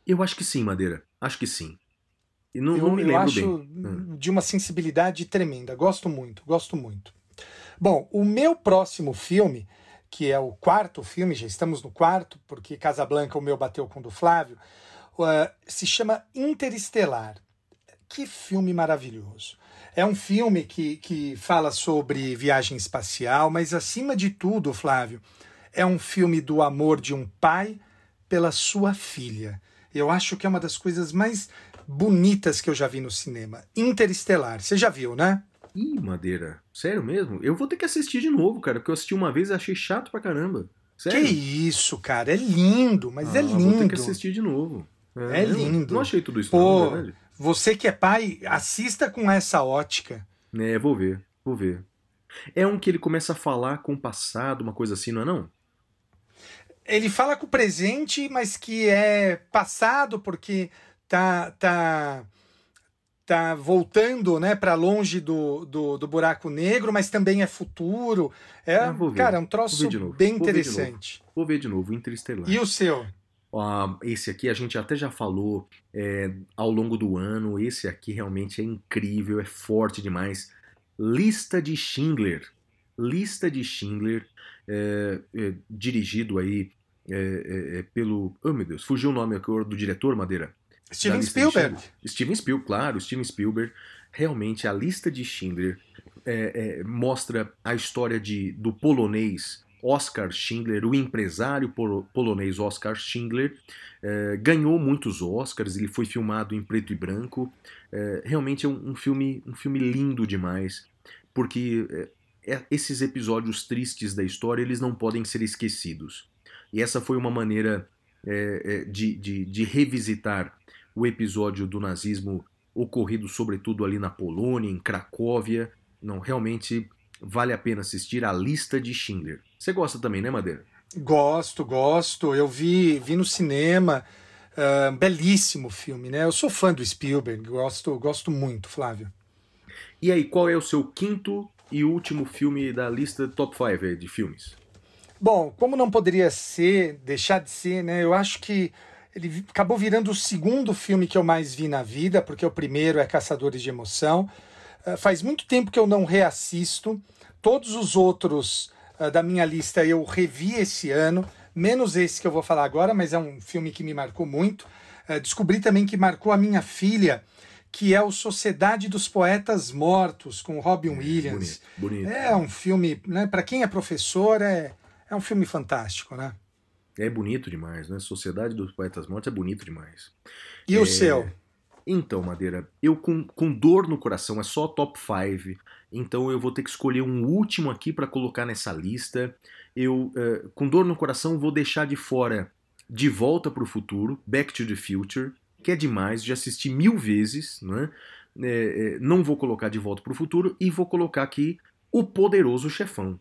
Eu acho que sim, Madeira. Acho que sim. E não, eu, não me lembro eu acho bem. De uma sensibilidade tremenda. Gosto muito, gosto muito. Bom, o meu próximo filme, que é o quarto filme, já estamos no quarto, porque Casablanca o meu bateu com o do Flávio, uh, se chama Interestelar. Que filme maravilhoso. É um filme que, que fala sobre viagem espacial, mas acima de tudo, Flávio, é um filme do amor de um pai pela sua filha. Eu acho que é uma das coisas mais bonitas que eu já vi no cinema. Interestelar. Você já viu, né? Ih, Madeira. Sério mesmo? Eu vou ter que assistir de novo, cara, porque eu assisti uma vez e achei chato pra caramba. Sério? Que isso, cara. É lindo, mas é ah, é lindo. Vou ter que assistir de novo. É, é lindo. Não achei tudo isso, Pô, não, verdade. Você que é pai, assista com essa ótica. É, vou ver, vou ver. É um que ele começa a falar com o passado, uma coisa assim, não é não? Ele fala com o presente, mas que é passado porque tá tá tá voltando, né, para longe do, do, do, buraco negro, mas também é futuro. É, cara, é um troço bem vou interessante. Ver vou ver de novo, Interestelar. E o seu? Esse aqui a gente até já falou é, ao longo do ano. Esse aqui realmente é incrível, é forte demais. Lista de Schindler. Lista de Schindler, é, é, dirigido aí é, é, é, pelo. Oh meu Deus, fugiu o nome do diretor, Madeira? Steven Spielberg. Steven Spielberg, claro, Steven Spielberg. Realmente, a lista de Schindler é, é, mostra a história de, do polonês Oscar Schindler, o empresário polonês Oscar Schindler, é, ganhou muitos Oscars, ele foi filmado em preto e branco. É, realmente é um, um, filme, um filme lindo demais, porque é, esses episódios tristes da história eles não podem ser esquecidos. E essa foi uma maneira de, de, de revisitar o episódio do nazismo ocorrido sobretudo ali na Polônia, em Cracóvia. Não, realmente vale a pena assistir a lista de Schindler. Você gosta também, né, Madeira? Gosto, gosto. Eu vi, vi no cinema. Uh, belíssimo filme, né? Eu sou fã do Spielberg, gosto, gosto muito, Flávio. E aí, qual é o seu quinto e último filme da lista top 5 de filmes? Bom, como não poderia ser, deixar de ser, né? Eu acho que ele acabou virando o segundo filme que eu mais vi na vida, porque o primeiro é Caçadores de Emoção. Uh, faz muito tempo que eu não reassisto. Todos os outros uh, da minha lista eu revi esse ano, menos esse que eu vou falar agora, mas é um filme que me marcou muito. Uh, descobri também que marcou a minha filha, que é o Sociedade dos Poetas Mortos, com Robin é, Williams. Bonito, bonito. É um filme, né, para quem é professor, é, é um filme fantástico, né? É bonito demais, né? Sociedade dos Poetas Mortos é bonito demais. E é... o seu? Então, Madeira, eu com, com dor no coração, é só top 5, então eu vou ter que escolher um último aqui para colocar nessa lista. Eu, uh, com dor no coração, vou deixar de fora De Volta para o Futuro, Back to the Future, que é demais, já assisti mil vezes, né? É, é, não vou colocar De Volta para o Futuro e vou colocar aqui O Poderoso Chefão.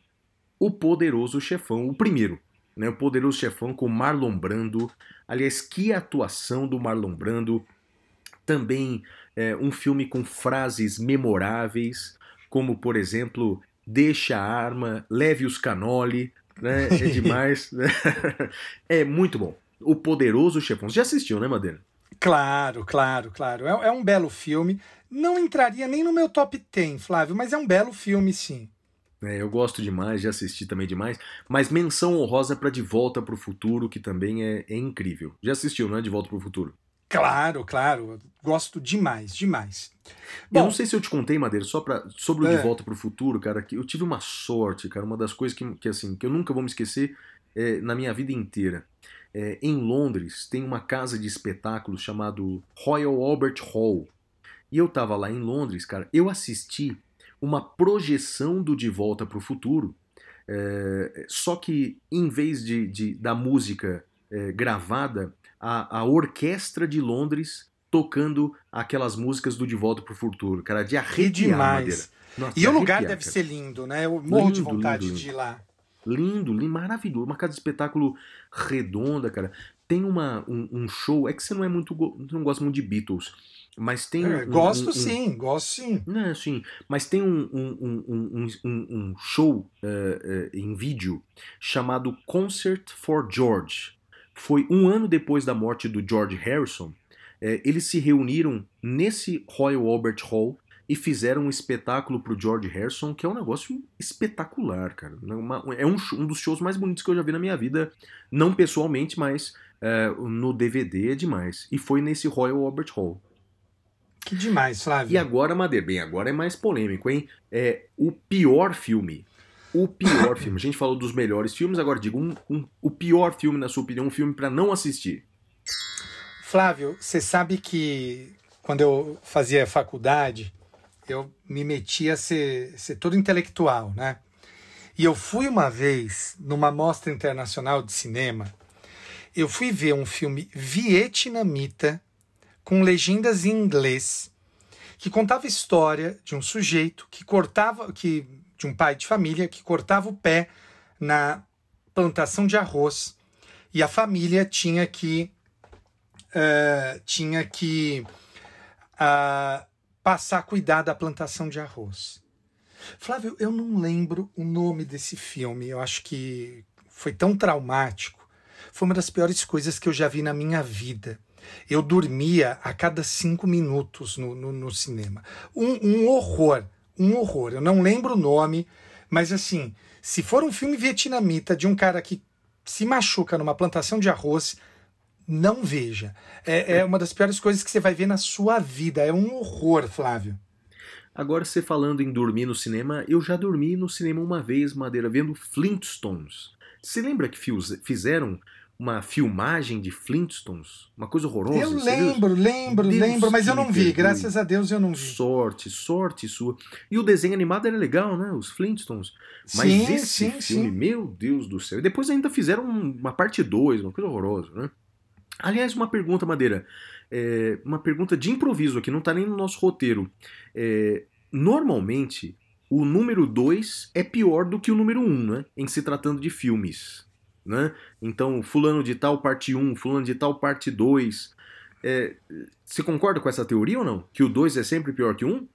O Poderoso Chefão, o primeiro. Né, o Poderoso Chefão com Marlon Brando. Aliás, que atuação do Marlon Brando também é, um filme com frases memoráveis, como por exemplo, deixa a arma, leve os canoli, né? É <laughs> demais. <laughs> É muito bom. O Poderoso Chefão. Você já assistiu, né, Madeira? Claro, claro, claro. É, é, um belo filme. Não entraria nem no meu top 10, Flávio, mas é um belo filme, sim. É, eu gosto demais, já assisti também demais. Mas menção honrosa para De Volta para o Futuro, que também é, é incrível. Já assistiu, não é? De Volta para o Futuro. Claro, claro. Gosto demais, demais. Bom, eu não sei se eu te contei, Madeira, só pra, sobre o é. De Volta para o Futuro, cara, que eu tive uma sorte, cara, uma das coisas que, que assim, que eu nunca vou me esquecer é, na minha vida inteira. É, em Londres tem uma casa de espetáculos chamado Royal Albert Hall. E eu tava lá em Londres, cara, eu assisti uma projeção do De Volta para o Futuro, é, só que em vez de, de da música é, gravada, a, a orquestra de Londres tocando aquelas músicas do De Volta pro Futuro, cara, de arrepiar. Nossa, e o lugar deve cara. ser lindo, né? Eu morro lindo, de vontade lindo, de ir lá. Lindo, lindo, maravilhoso. Uma casa de espetáculo redonda, cara. Tem uma, um, um show. É que você não é muito. não gosta muito de Beatles. Mas tem. É, um, gosto um, sim, gosto sim. Não, sim. Mas tem um, um show uh, uh, em vídeo chamado Concert for George foi um ano depois da morte do George Harrison. É, eles se reuniram nesse Royal Albert Hall e fizeram um espetáculo pro George Harrison, que é um negócio espetacular, cara. É uma, é um, um, dos shows mais bonitos que eu já vi na minha vida, não pessoalmente, mas no DVD é demais. E foi nesse Royal Albert Hall. Que demais, Flávio. E agora, Madeira, bem, agora é mais polêmico, hein? É o pior filme o pior <laughs> filme. A gente falou dos melhores filmes, agora digo um, um, o pior filme, na sua opinião, um filme para não assistir. Flávio, você sabe que quando eu fazia faculdade, eu me metia a ser, ser todo intelectual, né? E eu fui uma vez numa mostra internacional de cinema, eu fui ver um filme vietnamita com legendas em inglês que contava a história de um sujeito que cortava, que de um pai de família que cortava o pé na plantação de arroz e a família tinha que uh, tinha que uh, passar a cuidar da plantação de arroz. Flávio, eu não lembro o nome desse filme. Eu acho que foi tão traumático. Foi uma das piores coisas que eu já vi na minha vida. Eu dormia a cada cinco minutos no, no, no cinema. Um, um horror um horror. Eu não lembro o nome, mas assim, se for um filme vietnamita de um cara que se machuca numa plantação de arroz, não veja. É, é uma das piores coisas que você vai ver na sua vida. É um horror, Flávio. Agora, você falando em dormir no cinema, eu já dormi no cinema uma vez, Madeira, vendo Flintstones. Você lembra que fizeram uma filmagem de Flintstones? Uma coisa horrorosa. Eu lembro, lembro, Deus lembro, mas eu não vi. Graças a Deus eu não vi. Sorte, sorte sua. E o desenho animado era legal, né? Os Flintstones. Mas sim, esse sim, filme, sim. meu Deus do céu. E depois ainda fizeram uma parte 2, uma coisa horrorosa, né? Aliás, uma pergunta, Madeira. É, uma pergunta de improviso aqui, não está nem no nosso roteiro. É, normalmente, o número 2 é pior do que o número 1, um, né? Em se tratando de filmes. Né? Então, fulano de tal parte 1, um, fulano de tal parte 2. É, você concorda com essa teoria ou não? Que o 2 é sempre pior que o 1? Um?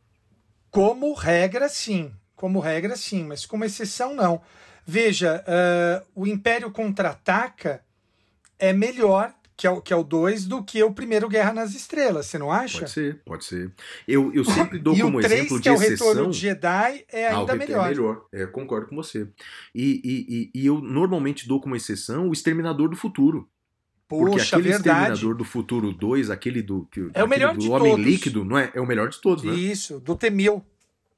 Como regra, sim. Como regra, sim, mas como exceção, não. Veja, uh, o Império Contra-Ataca é melhor que é o que é o 2 do que o primeiro Guerra nas Estrelas, você não acha? Pode ser, pode ser. Eu, eu sempre dou <laughs> e como o 3, exemplo que de é o exceção. Retorno de Jedi é Ah, ainda retorno melhor. É melhor, é, concordo com você. E, e, e, e eu normalmente dou como exceção o Exterminador do Futuro. Porque Poxa, aquele verdade. Exterminador do Futuro 2, aquele do, que, É o melhor do de Homem todos. Líquido, não é? É o melhor de todos, né? Isso, do T-1000,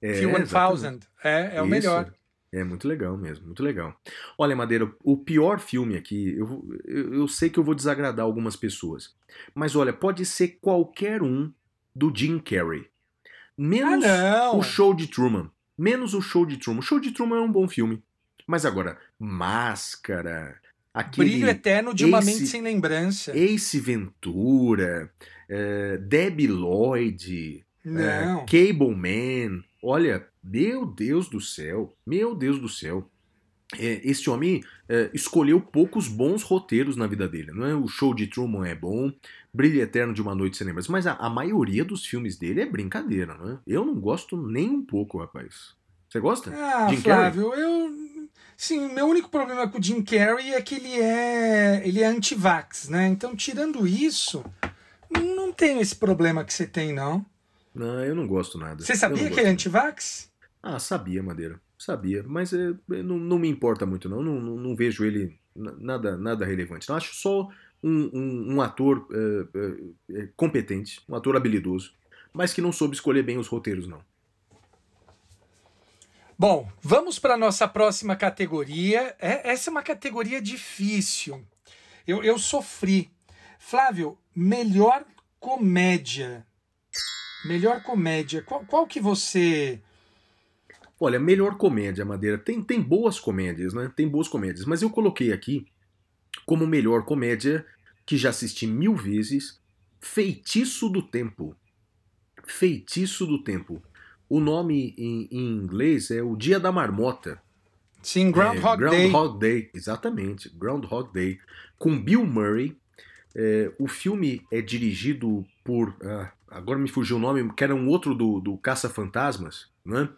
É, Few exatamente. Thousand. É, é o melhor. É muito legal mesmo, muito legal. Olha, Madeira, o pior filme aqui, eu, eu, eu sei que eu vou desagradar algumas pessoas, mas olha, pode ser qualquer um do Jim Carrey. Ah, Menos não. o Show de Truman. Menos o Show de Truman. O Show de Truman é um bom filme. Mas agora, Máscara, aquele Brilho Eterno de uma Ace- Mente Sem Lembrança. Ace Ventura, eh, Debbie Lloyd, Não. é, Cable Man. Olha, meu Deus do céu, meu Deus do céu. É, esse homem é, escolheu poucos bons roteiros na vida dele. Não é? O show de Truman é bom, Brilho Eterno de uma Noite Sem Lembrança, mas a, a maioria dos filmes dele é brincadeira, não é? Eu não gosto nem um pouco, rapaz. Você gosta? Ah, Jim Flávio, eu. Sim, o meu único problema com o Jim Carrey é que ele é. ele é anti-vax, né? Então, tirando isso, não tenho esse problema que você tem, não. Não, eu não gosto nada. Você sabia que ele é anti-vax? Ah, sabia, Madeira. Sabia, mas é, não, não me importa muito, não. Não, não, não vejo ele na- nada, nada relevante. Não, acho só um, um, um ator é, é, é, competente, um ator habilidoso, mas que não soube escolher bem os roteiros, não. Bom, vamos para a nossa próxima categoria. É- essa é uma categoria difícil. Eu, eu sofri. Flávio, melhor comédia. Melhor comédia. Qual, qual que você. Olha, melhor comédia, Madeira. Tem, tem boas comédias, né? Tem boas comédias, mas eu coloquei aqui como melhor comédia que já assisti mil vezes, Feitiço do Tempo. Feitiço do Tempo. O nome em, em inglês é O Dia da Marmota. Sim, Groundhog É, Day. Groundhog Day, exatamente. Groundhog Day. Com Bill Murray. É, o filme é dirigido por. ah, agora me fugiu o nome, que era um outro do, do Caça-Fantasmas. Né?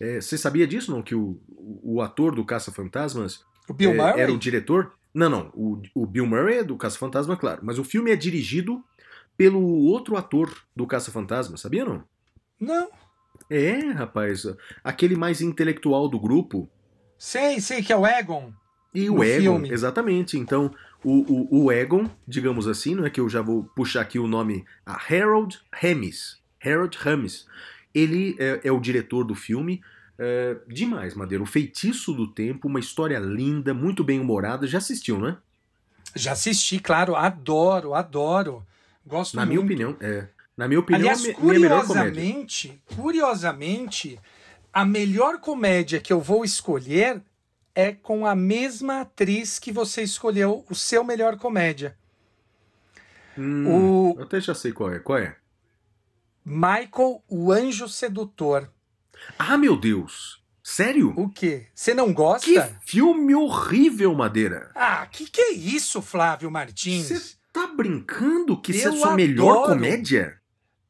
É, você sabia disso, não? Que o, o, ator do Caça-Fantasmas O Bill é, Murray? era o diretor? Não, não. O, o Bill Murray é do Caça-Fantasma, claro. Mas o filme é dirigido pelo outro ator do Caça-Fantasma, sabia não? Não. É, rapaz. Aquele mais intelectual do grupo. Sei, sei que é o Egon. E o Egon, filme. exatamente. Então, o, o, o Egon, digamos assim, não é que eu já vou puxar aqui o nome, a Harold Ramis. Harold Ramis. Ele é, é o diretor do filme. É, demais, Madeira. O Feitiço do Tempo, uma história linda, muito bem humorada. Já assistiu, né? Já assisti, claro. Adoro, adoro. Gosto Na muito. minha opinião, é. Na minha opinião, Aliás, é comédia. curiosamente, curiosamente, a melhor comédia que eu vou escolher é com a mesma atriz que você escolheu o seu melhor comédia. Hum, O Eu até já sei qual é. Qual é? Michael, o Anjo Sedutor. Ah, meu Deus! Sério? O quê? Você não gosta? Que filme horrível, Madeira! Ah, que que é isso, Flávio Martins? Você tá brincando que isso é Eu sua melhor adoro. comédia?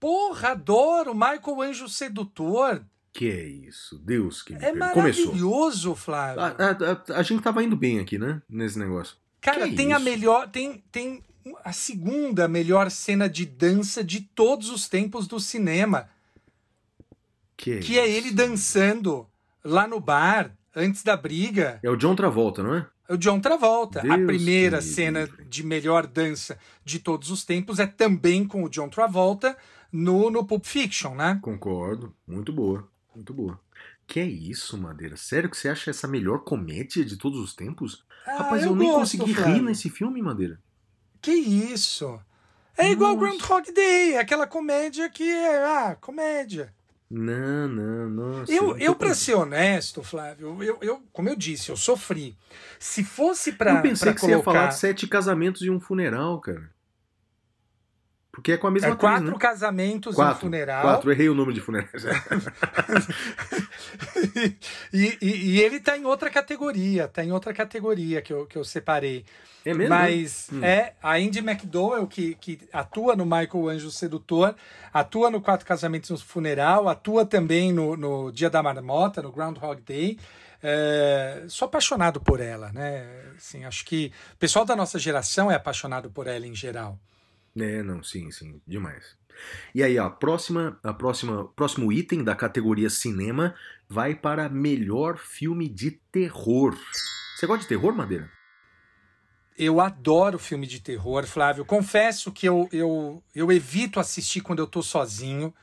Porra, adoro Michael o Anjo Sedutor. Que é isso? Deus que me É perdoe. Começou. maravilhoso, Flávio. A, a- a- a gente tava indo bem aqui, né? Nesse negócio. Cara, que tem a isso? melhor. Tem, tem a segunda melhor cena de dança de todos os tempos do cinema. Que, Que é ele dançando lá no bar, antes da briga. É o John Travolta, não é? É o John Travolta. a Deus primeira que me cena de melhor dança de todos os tempos é também com o John Travolta no, no Pulp Fiction, né? Concordo. Muito boa. Muito boa. Que é isso, Madeira? Sério que você acha essa melhor comédia de todos os tempos? Ah, Rapaz, eu, eu nem gosto, consegui Flávio. rir nesse filme, Madeira. Que isso? É igual Nossa. Groundhog Day, aquela comédia que é, ah, comédia. Não, não. Eu, não eu tô- para ser honesto, Flávio, eu, eu, como eu disse, eu sofri. Se fosse para Eu pensei que você colocar ia falar de sete casamentos e um funeral, cara. Porque é com a mesma é, atriz, quatro né? casamentos e um Quatro. funeral. Quatro, errei o nome de funeral. <laughs> e, e- e ele tá em outra categoria, tá em outra categoria que eu, que eu separei. É mesmo? Mas Hum. é a Andy McDowell, que, que atua no Michael Anjo Sedutor, atua no Quatro Casamentos no Funeral, atua também no, no Dia da Marmota, no Groundhog Day. É, sou apaixonado por ela, né? Assim, acho que o pessoal da nossa geração é apaixonado por ela em geral. É, não, sim, sim, demais. E aí, ó, a próxima, a próxima, próximo item da categoria cinema vai para melhor filme de terror. Você gosta de terror, Madeira? Eu adoro filme de terror, Flávio. Confesso que eu, eu, eu evito assistir quando eu tô sozinho.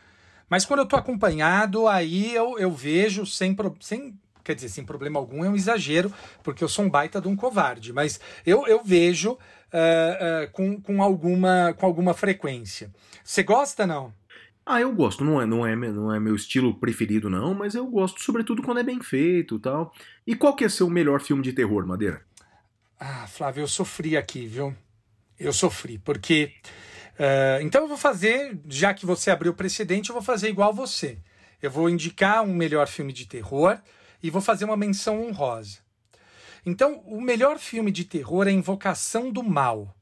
Mas quando eu tô acompanhado, aí eu, eu vejo sem, sem. Quer dizer, sem problema algum, é um exagero, porque eu sou um baita de um covarde. Mas eu, eu vejo ah, ah, com, com, alguma, com alguma frequência. Você gosta, não? Ah, eu gosto. Não é, não é, não é meu estilo preferido, não, mas eu gosto, sobretudo quando é bem feito e tal. E qual que é seu melhor filme de terror, Madeira? Ah, Flávio, eu sofri aqui, viu? Eu sofri, porque. ah, então eu vou fazer, já que você abriu o precedente, eu vou fazer igual você. Eu vou indicar um melhor filme de terror e vou fazer uma menção honrosa. Então, o melhor filme de terror é Invocação do Mal.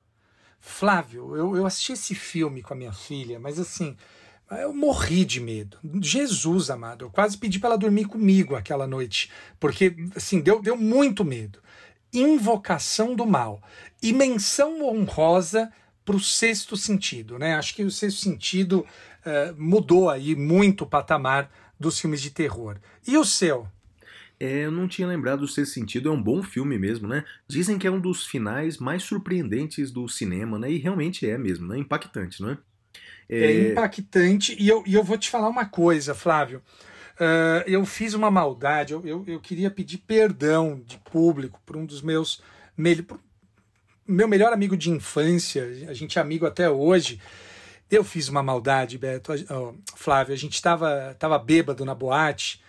Flávio, eu, eu assisti esse filme com a minha filha, mas assim, eu morri de medo. Jesus amado, eu quase pedi para ela dormir comigo aquela noite, porque assim, deu, deu muito medo. Invocação do Mal. E menção honrosa para o sexto sentido, né? Acho que o sexto sentido eh, mudou aí muito o patamar dos filmes de terror. E o seu? É, eu não tinha lembrado do Sexto Sentido, é um bom filme mesmo, né? Dizem que é um dos finais mais surpreendentes do cinema, né? E realmente é mesmo, né? Impactante, não é? É, impactante. E eu, e eu vou te falar uma coisa, Flávio. Ah, eu fiz uma maldade, eu, eu, eu queria pedir perdão de público por um dos meus. por- Meu melhor amigo de infância, a gente é amigo até hoje. Eu fiz uma maldade, Beto. Ó, Flávio, a gente estava tava bêbado na boate,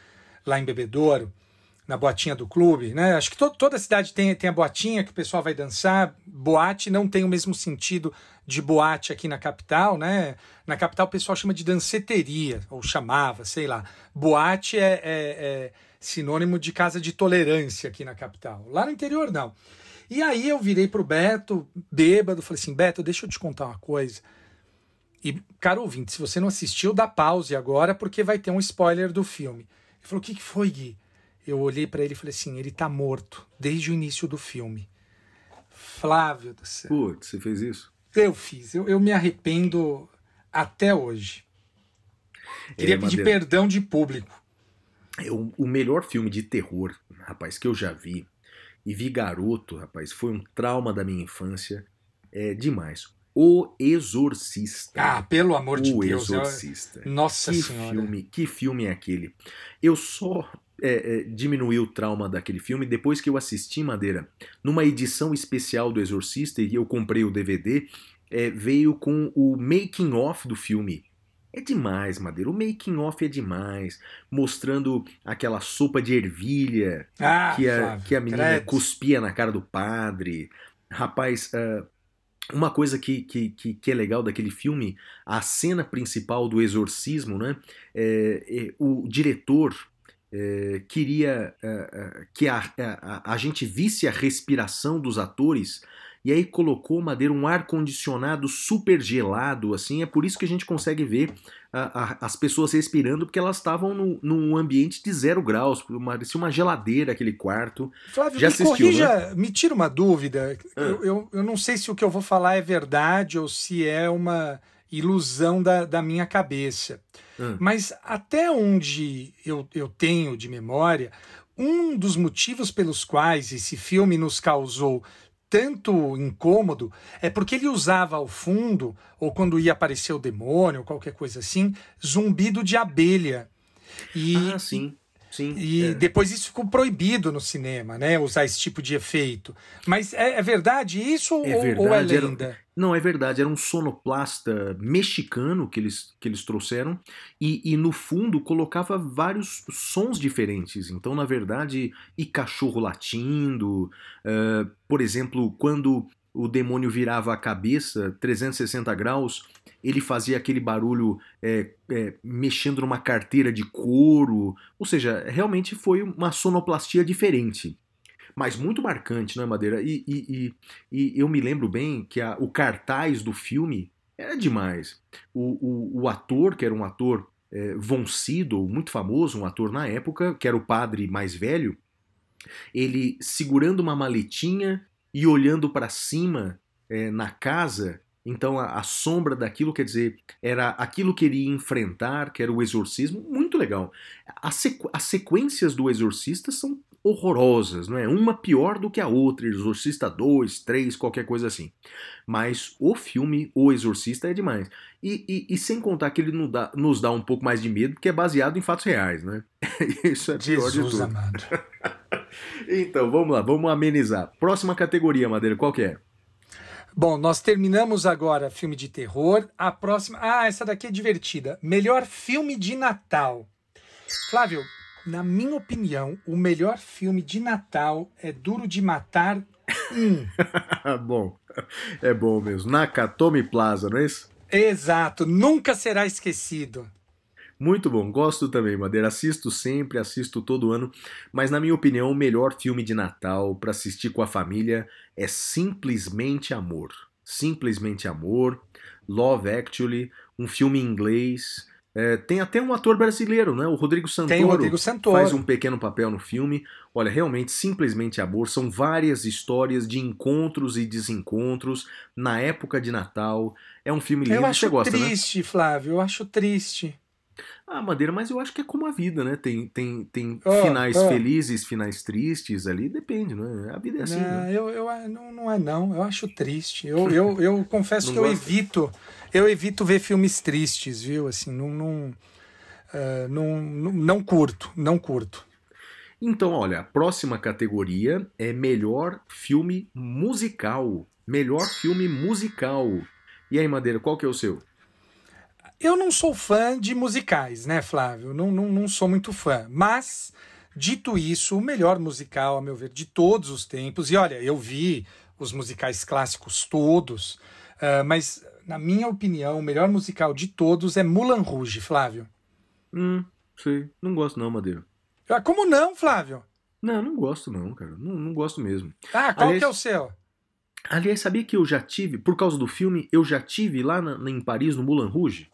lá em Bebedouro, na boatinha do clube, né? Acho que to- toda cidade tem, tem a boatinha que o pessoal vai dançar. Boate não tem o mesmo sentido de boate aqui na capital, né? Na capital o pessoal chama de danceteria, ou chamava, sei lá. Boate é, é- é sinônimo de casa de tolerância aqui na capital. Lá no interior, não. E aí eu virei pro Beto, bêbado, falei assim, Beto, deixa eu te contar uma coisa. E, cara ouvinte, se você não assistiu, dá pause agora, porque vai ter um spoiler do filme. Ele falou, o que, que foi, Gui? Eu olhei pra ele e falei assim, ele tá morto, desde o início do filme. Flávio do céu. Putz, você fez isso? Eu fiz, eu, eu me arrependo até hoje. Queria É, pedir Madeira. perdão de público. É o, o melhor filme de terror, rapaz, que eu já vi. E vi garoto, rapaz, foi um trauma da minha infância. É demais. O Exorcista. Ah, pelo amor de o Deus. eu- Exorcista. Nossa que Senhora. filme, que filme é aquele? Eu só é, é, diminuí o trauma daquele filme depois que eu assisti Madeira numa edição especial do Exorcista e eu comprei o DVD. é, veio com o making off do filme. É demais, Madeira. O making off é demais, mostrando aquela sopa de ervilha Ah, que a, que a menina credo. cuspia na cara do padre. Rapaz, ah, uma coisa que, que, que, que é legal daquele filme, a cena principal do exorcismo, né? É, é, o diretor é, queria ah, ah, que a, a, a gente visse a respiração dos atores. E aí colocou, Madeira, um ar-condicionado super gelado, assim, é por isso que a gente consegue ver a- as pessoas respirando, porque elas estavam num ambiente de zero graus, parecia uma geladeira aquele quarto. Flávio, Já me assistiu, corrija, me tira uma dúvida. Ah. Eu, eu, eu não sei se o que eu vou falar é verdade ou se é uma ilusão da, da minha cabeça. Ah. Mas até onde eu, eu tenho de memória, um dos motivos pelos quais esse filme nos causou tanto incômodo é porque ele usava ao fundo, ou quando ia aparecer o demônio, ou qualquer coisa assim, zumbido de abelha. E, ah, sim. Sim, e é. depois isso ficou proibido no cinema, né? Usar esse tipo de efeito. Mas é, é verdade isso é ou, verdade, ou, é lenda? Era, não, é verdade. Era um sonoplasta mexicano que eles, que eles trouxeram e, e no fundo colocava vários sons diferentes. Então, na verdade, e cachorro latindo. Uh, por exemplo, quando o demônio virava a cabeça 360 graus, ele fazia aquele barulho é, é, mexendo numa carteira de couro, ou seja, realmente foi uma sonoplastia diferente. Mas muito marcante, não é, Madeira? E, e, e, e eu me lembro bem que a, o cartaz do filme era demais. O, o, o ator, que era um ator é, Von Sydow, muito famoso, um ator na época, que era o padre mais velho, ele segurando uma maletinha e olhando para cima é, na casa, então a, a, sombra daquilo, quer dizer, era aquilo que ele ia enfrentar, que era o exorcismo, muito legal. As, sequ as sequências do Exorcista são horrorosas, não é? Uma pior do que a outra, Exorcista 2, 3, qualquer coisa assim. Mas o filme O Exorcista é demais. E, e, e sem contar que ele nos dá, nos dá, um pouco mais de medo, porque é baseado em fatos reais, né? <laughs> Isso é pior Jesus de tudo. Amado. <laughs> então, vamos lá, vamos amenizar. Próxima categoria, Madeira, qual que é? Bom, nós terminamos agora filme de terror. A próxima. Ah, essa daqui é divertida. Melhor filme de Natal. Flávio, na minha opinião, o melhor filme de Natal é Duro de Matar 1. <laughs> bom, é bom mesmo. Nakatomi Plaza, não é isso? Exato, nunca será esquecido. Muito bom, gosto também, Madeira. Assisto sempre, assisto todo ano. Mas, na minha opinião, o melhor filme de Natal para assistir com a família é Simplesmente Amor. Simplesmente Amor, Love Actually, um filme em inglês. É, tem até um ator brasileiro, né? O Rodrigo Santoro. Tem o Rodrigo Santoro. Faz um pequeno papel no filme. Olha, realmente, simplesmente amor. São várias histórias de encontros e desencontros na época de Natal. É um filme lindo. Eu acho Você gosta, né? triste, né? Flávio. Eu acho triste. Ah, Madeira, mas eu acho que é como a vida, né? Tem, tem, tem oh, finais oh. felizes, finais tristes ali, depende, né? A vida é assim. Não, né? eu, eu, não, não é não, eu acho triste. Eu, eu, eu <laughs> confesso que eu evito, eu evito ver filmes tristes, viu? Assim, não, não, uh, não, não, não curto, não curto. Então, olha, a próxima categoria é melhor filme musical. Melhor filme musical. E aí, Madeira, qual que é o seu? Eu não sou fã de musicais, né, Flávio? Não, não, não sou muito fã. Mas, dito isso, o melhor musical, a meu ver, de todos os tempos, e olha, eu vi os musicais clássicos todos, uh, mas, na minha opinião, o melhor musical de todos é Mulan Rouge, Flávio. Hum, sei. Não gosto não, Madeira. Ah, como não, Flávio? Não, não gosto não, cara. Não, não gosto mesmo. Ah, qual Aliás, que é o seu? Aliás, sabia que eu já tive, por causa do filme, eu já tive lá na, em Paris, no Mulan Rouge?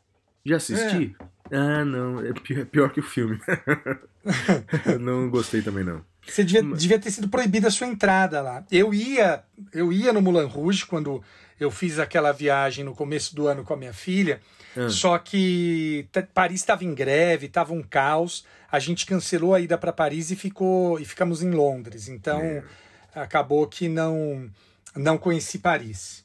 Já assisti? É. Ah, não. É pior, é pior que o filme. <laughs> não gostei também, não. Você devia, devia, ter sido proibida a sua entrada lá. Eu ia, eu ia no Moulin Rouge quando eu fiz aquela viagem no começo do ano com a minha filha. Ah. Só que Paris estava em greve, estava um caos. A gente cancelou a ida para Paris e ficou e ficamos em Londres. Então é. acabou que não não conheci Paris.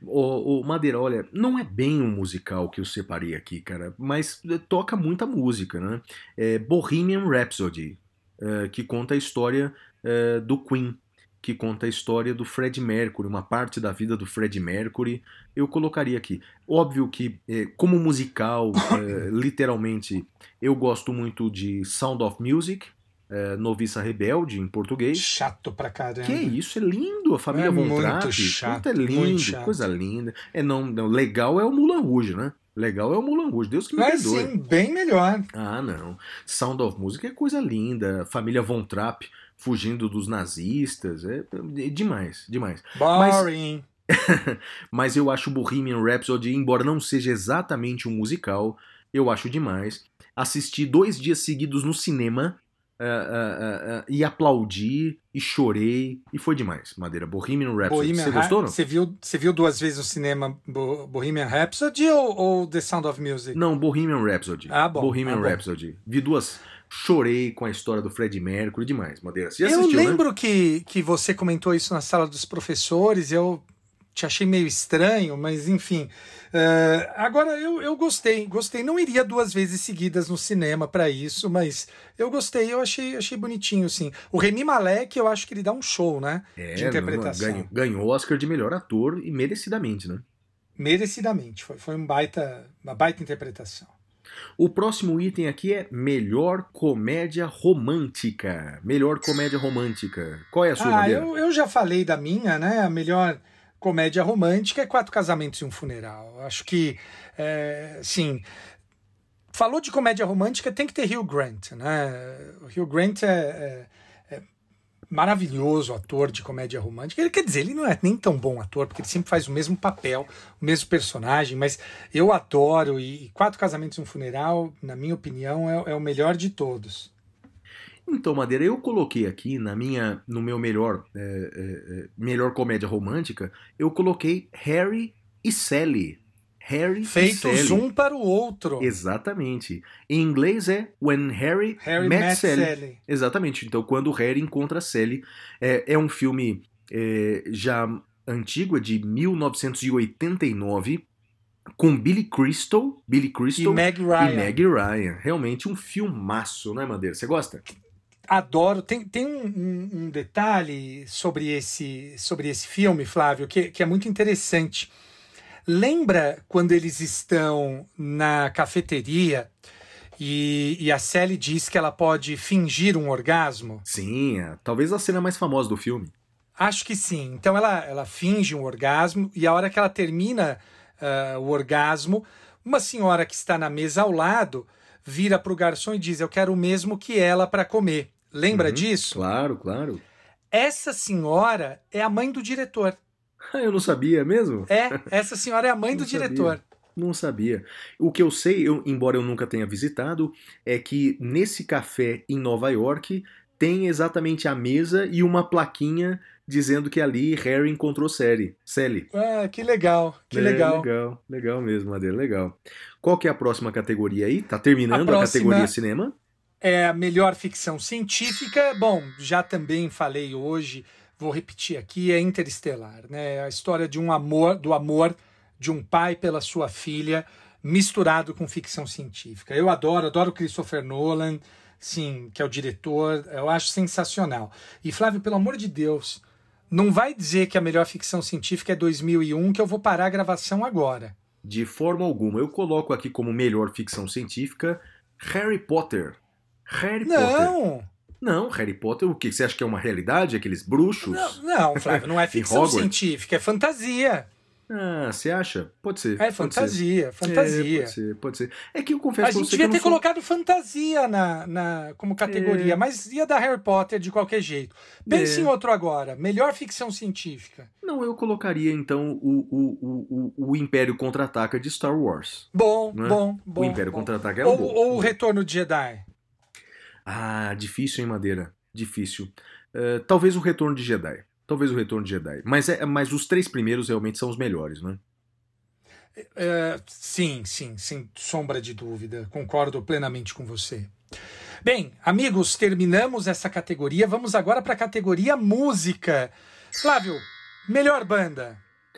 O, o, Madeira, olha, não é bem um musical que eu separei aqui, cara, mas eh, toca muita música, né? É Bohemian Rhapsody, é, que conta a história é, do Queen, que conta a história do Fred Mercury, uma parte da vida do Fred Mercury, eu colocaria aqui. Óbvio que, como musical, <laughs> literalmente, eu gosto muito de Sound of Music, é, Noviça Rebelde, em português. Chato pra caramba. Que isso, é lindo. A família é Von Trapp. Chato, é lindo, coisa linda. É, não, não, legal é o Mulan Rouge, né? Legal é o Mulan Rouge, Deus que me Mas perdoe. sim, bem melhor. Ah, não. Sound of Music é coisa linda. Família Von Trapp fugindo dos nazistas. É, é demais, demais. Boring. Mas, <laughs> mas eu acho Bohemian Rhapsody, embora não seja exatamente um musical, eu acho demais. Assisti dois dias seguidos no cinema uh, uh, e aplaudi e chorei e foi demais. Madeira, Bohemian Rhapsody. Você gostou? Não? Você viu, você viu duas vezes no cinema Bohemian Rhapsody ou, ou, The Sound of Music? Não, Bohemian Rhapsody. Ah, bom. Bohemian ah, Rhapsody. Vi duas. chorei com a história do Fred Mercury demais. Madeira, você já eu assistiu, né? lembro né? que, que você comentou isso na sala dos professores, eu te achei meio estranho, mas enfim. Uh, agora eu, eu gostei, gostei. Não iria duas vezes seguidas no cinema para isso, mas eu gostei, eu achei, achei bonitinho, sim. O Remy Malek, eu acho que ele dá um show, né? É, de interpretação. Ganhou, ganhou o Oscar de melhor ator e merecidamente, né? Merecidamente, foi, foi um baita, uma baita interpretação. O próximo item aqui é melhor comédia romântica. Melhor comédia romântica. Qual é a sua ah, eu, eu já falei da minha, né? A melhor comédia romântica é Quatro Casamentos e um Funeral. Acho que, é, sim, falou de comédia romântica, tem que ter Hugh Grant, né? O Hugh Grant é, é, é, maravilhoso ator de comédia romântica. Ele quer dizer, ele não é nem tão bom ator, porque ele sempre faz o mesmo papel, o mesmo personagem, mas eu adoro e Quatro Casamentos e um Funeral, na minha opinião, é, é o melhor de todos. Então, Madeira, eu coloquei aqui na minha, no meu melhor, é, é, melhor comédia romântica, eu coloquei Harry e Sally. Harry Feitos um para o outro. Exatamente. Em inglês é When Harry, Harry Met, met Sally. Sally. Exatamente. Então, quando Harry encontra Sally. É, é um filme é, já antigo, é de 1989 com Billy Crystal, Billy Crystal E Meg Ryan. e Meg Ryan. Realmente um filmaço, né, Madeira? Você gosta? Adoro. Tem, tem um, um, um detalhe sobre esse, sobre esse filme, Flávio, que, que é muito interessante. Lembra quando eles estão na cafeteria e, e a Sally diz que ela pode fingir um orgasmo? Sim, é, talvez a cena mais famosa do filme. Acho que sim. Então ela, ela finge um orgasmo e a hora que ela termina uh, o orgasmo, uma senhora que está na mesa ao lado vira para o garçom e diz: Eu quero o mesmo que ela para comer. Lembra Uhum, disso? Claro, claro. Essa senhora é a mãe do diretor. <laughs> Eu não sabia mesmo? É, essa senhora é a mãe do sabia. diretor. Não sabia. O que eu sei, eu- embora eu nunca tenha visitado, é que nesse café em Nova York tem exatamente a mesa e uma plaquinha dizendo que ali Harry encontrou Sally. Sally. Ah, que legal, que É, legal. Legal, legal mesmo, Madeira, legal. Qual que é a próxima categoria aí? Tá terminando A a, categoria cinema? É a melhor ficção científica. Bom, já também falei hoje, vou repetir aqui, é Interestelar, né? A história de um amor, do amor de um pai pela sua filha, misturado com ficção científica. Eu adoro, adoro Christopher Nolan, sim, que é o diretor, eu acho sensacional. E Flávio, pelo amor de Deus, não vai dizer que a melhor ficção científica é 2001 que eu vou parar a gravação agora. De forma alguma. Eu coloco aqui como melhor ficção científica Harry Potter. Harry Potter. Não, Não, Harry Potter, o que? Você acha que é uma realidade? Aqueles bruxos? não, não, Flávio, não é <laughs> ficção científica, é fantasia. Ah, você acha? Pode ser. É pode ser. fantasia, É, fantasia. pode ser, pode ser. É que eu confesso a pra gente você que devia ter sou... colocado fantasia na, na, como categoria, É. mas ia dar Harry Potter de qualquer jeito. Pense É. em outro agora. Melhor ficção científica. Não, eu colocaria então o, o, o, o, Império Contra-Ataca de Star Wars. Bom, Não é? bom, bom. o Império bom. Contra-Ataca era ou, bom. ou o Retorno de Jedi. Ah, difícil, hein, Madeira? Difícil. Eh, talvez o Retorno de Jedi. Talvez o Retorno de Jedi. Mas, é, mas os três primeiros realmente são os melhores, né? É, sim, sim, sem sombra de dúvida. Concordo plenamente com você. Bem, amigos, terminamos essa categoria. Vamos agora para a categoria música. Flávio, melhor banda.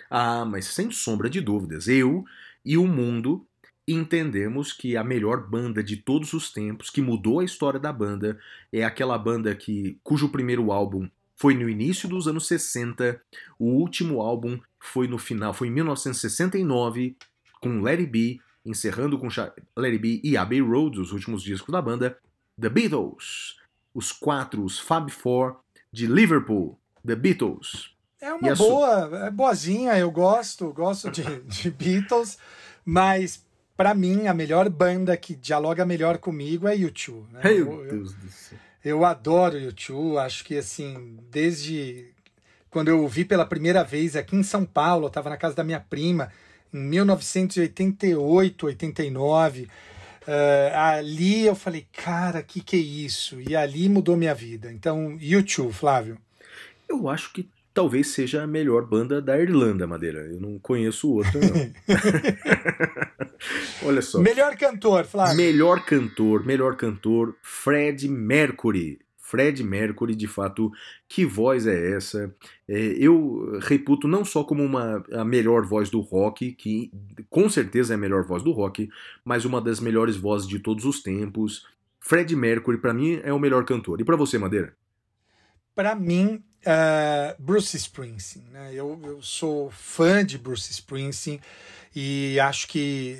Ah, mas sem sombra de dúvidas, eu e o mundo entendemos que a melhor banda de todos os tempos, que mudou a história da banda, é aquela banda que cujo primeiro álbum foi no início dos anos 60, o último álbum foi no final, foi em 1969, com Let It Be, encerrando com Let It Be e Abbey Road, os últimos discos da banda, The Beatles, os quatro, os Fab Four de Liverpool, The Beatles. É uma boa, é boazinha, eu gosto, gosto de, <laughs> de Beatles, mas para mim a melhor banda que dialoga melhor comigo é U2. Né? Meu Eu, eu, Deus do céu. Eu adoro U2, acho que assim, desde quando eu ouvi pela primeira vez aqui em São Paulo, eu estava na casa da minha prima, em 1988, 89. eh, ali eu falei, cara, que que é isso? E ali mudou minha vida. Então, U2, Flávio. Eu acho que talvez seja a melhor banda da Irlanda, Madeira. Eu não conheço outra, não. <laughs> Olha só. Melhor cantor, Flávio. Melhor cantor, melhor cantor, Fred Mercury. Fred Mercury, de fato, que voz é essa? É, eu reputo não só como uma, a melhor voz do rock, que com certeza é a melhor voz do rock, mas uma das melhores vozes de todos os tempos. Fred Mercury, para mim, é o melhor cantor. E para você, Madeira? Para mim, uh, Bruce Springsteen. Né? Eu, eu sou fã de Bruce Springsteen e acho que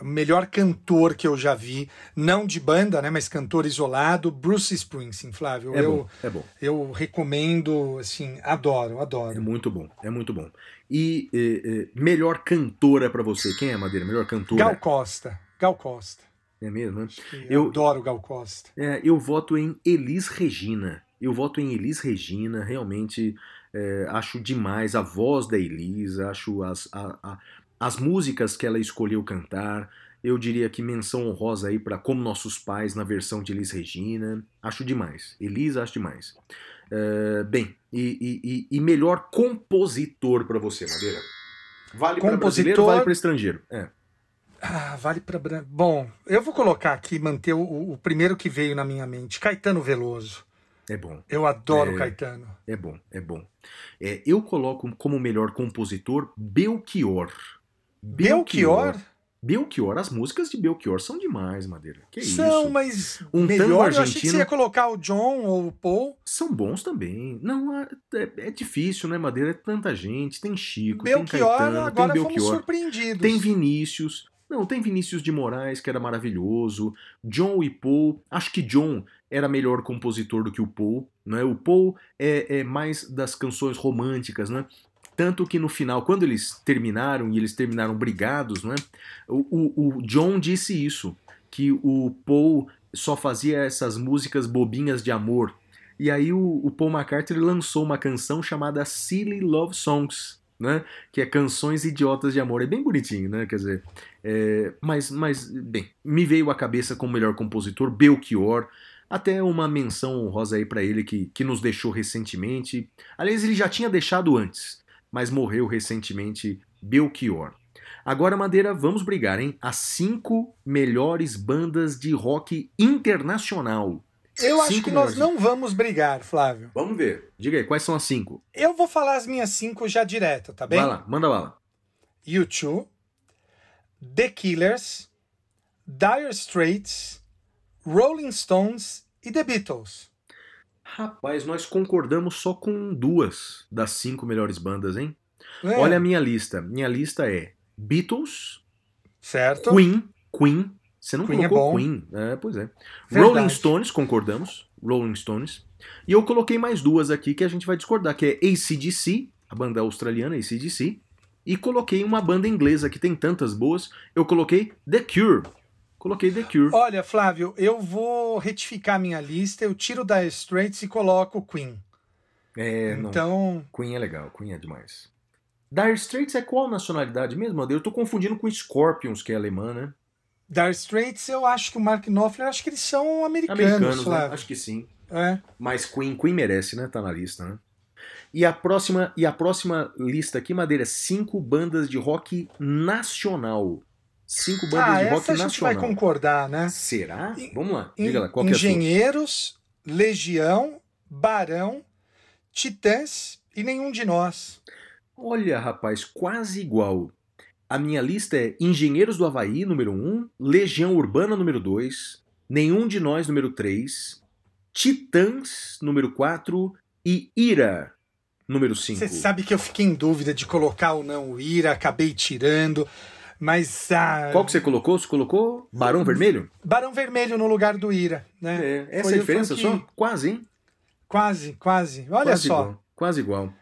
o melhor cantor que eu já vi, não de banda, né, mas cantor isolado, Bruce Springsteen, Flávio. É eu, bom, é bom. Eu recomendo, assim, adoro, adoro. É muito bom, é muito bom. E melhor cantora para você, quem é, Madeira? Melhor cantora? Gal Costa, Gal Costa. É mesmo, né? Eu, eu adoro Gal Costa. É, eu voto em Elis Regina. Eu voto em Elis Regina, realmente é, acho demais a voz da Elis, acho as, a, a, as músicas que ela escolheu cantar, eu diria que menção honrosa aí para Como Nossos Pais na versão de Elis Regina. Acho demais. Elis, acho demais. Uh, bem, e, e, e, melhor compositor para você, Madeira? Vale para brasileiro vale para estrangeiro? É. Ah, vale para. Bom, eu vou colocar aqui, manter o, o, primeiro que veio na minha mente: Caetano Veloso. É bom. Eu adoro é, Caetano. É bom, é bom. É, eu coloco como melhor compositor Belchior. Belchior? Belchior, as músicas de Belchior são demais, Madeira. Que são, isso? mas um melhor eu achei que você ia colocar o John ou o Paul. São bons também. Não, é, é difícil, né, Madeira? É tanta gente. Tem Chico, Belchior, tem Caetano, agora tem Belchior. fomos surpreendidos. Tem Vinícius. Não, tem Vinícius de Moraes, que era maravilhoso. John e Paul. Acho que John era melhor compositor do que o Paul. Né? O Paul é, é mais das canções românticas, né? Tanto que no final, quando eles terminaram, e eles terminaram brigados, né, o, o, o John disse isso, que o Paul só fazia essas músicas bobinhas de amor. E aí o, o Paul McCartney lançou uma canção chamada Silly Love Songs, né? Que é canções idiotas de amor. É bem bonitinho, né? Quer dizer, é, mas, mas, bem, me veio à cabeça como melhor compositor Belchior. Até uma menção honrosa aí para ele que, que nos deixou recentemente. Aliás, ele já tinha deixado antes mas morreu recentemente Belchior. Agora, Madeira, vamos brigar, hein? As cinco melhores bandas de rock internacional. Eu acho que nós não vamos brigar, Flávio. Vamos ver. Diga aí, quais são as cinco? Eu vou falar as minhas cinco já direto, tá bem? Vai lá, manda bala. U2, The Killers, Dire Straits, Rolling Stones e The Beatles. Rapaz, nós concordamos só com duas das cinco melhores bandas, hein? É. Olha a minha lista. Minha lista é Beatles, certo? Queen, Queen. Você não Queen é colocou bom. Queen? É, pois é. Verdade. Rolling Stones, concordamos. Rolling Stones. E eu coloquei mais duas aqui que a gente vai discordar, que é ACDC, a banda australiana ACDC. E coloquei uma banda inglesa que tem tantas boas. Eu coloquei The Cure. Coloquei The Cure. Olha, Flávio, eu vou retificar minha lista, eu tiro da Straits e coloco Queen. É, não. Então, Queen é legal, Queen é demais. Dire Straits é qual nacionalidade mesmo? Eu tô confundindo com Scorpions, que é alemã, né? Dire Straits, eu acho que o Mark Knopfler, acho que eles são americanos, Americanos, né? Flávio. Acho que sim. É. Mas Queen, Queen merece, né? Tá na lista, né? E a próxima, e a próxima lista aqui, Madeira, cinco bandas de rock nacional. Cinco bandas Ah, de essa rock a gente nacional. vai concordar, né? Será? En- Vamos lá, diga lá, qual que é? Engenheiros, Legião, Barão, Titãs e nenhum de nós. Olha, rapaz, quase igual. A minha lista é Engenheiros do Havaí, número 1, Legião Urbana, número 2, Nenhum de Nós, número 3, Titãs, número 4 e Ira, número 5. Você sabe que eu fiquei em dúvida de colocar ou não o Ira, acabei tirando, mas ah, Qual que você colocou? Você colocou Barão Vermelho? Barão Vermelho no lugar do Ira, né? É, essa Foi- é a diferença que- só? Quase, hein? Quase, quase. Olha quase só. Igual, quase igual.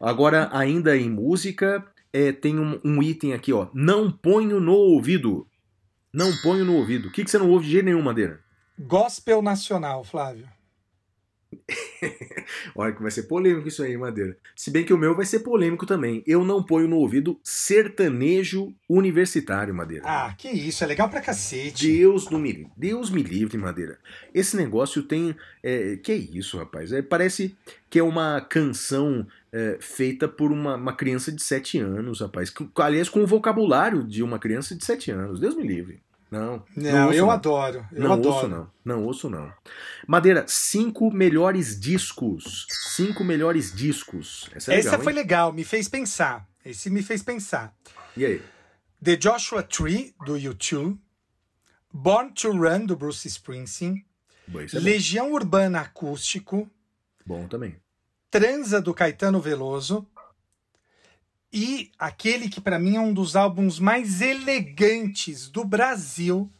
Agora, ainda em música, é, tem um, um item aqui, ó. Não ponho no ouvido. Não ponho no ouvido. O que, que você não ouve de jeito nenhum, Madeira? Gospel nacional, Flávio. <laughs> Olha que vai ser polêmico isso aí, Madeira. Se bem que o meu vai ser polêmico também. Eu não ponho no ouvido sertanejo universitário, Madeira. Ah, que isso, é legal pra cacete. Deus, no me, Deus me livre, Madeira. Esse negócio tem. É, que é isso, rapaz? É, parece que é uma canção é, feita por uma, uma, criança de 7 anos, rapaz. Que, aliás, com o vocabulário de uma criança de 7 anos. Deus me livre. Não. Não, não ouço, eu não. adoro. Eu não adoro. ouço, não. Não ouço, não. Madeira, cinco melhores discos. Cinco melhores discos. Essa, é legal, Essa foi legal, me fez pensar. Esse me fez pensar. E aí? The Joshua Tree, do U2. Born to Run, do Bruce Springsteen. Bom, é Legião Urbana Acústico. Bom também. Transa, do Caetano Veloso. E aquele que para mim é um dos álbuns mais elegantes do Brasil,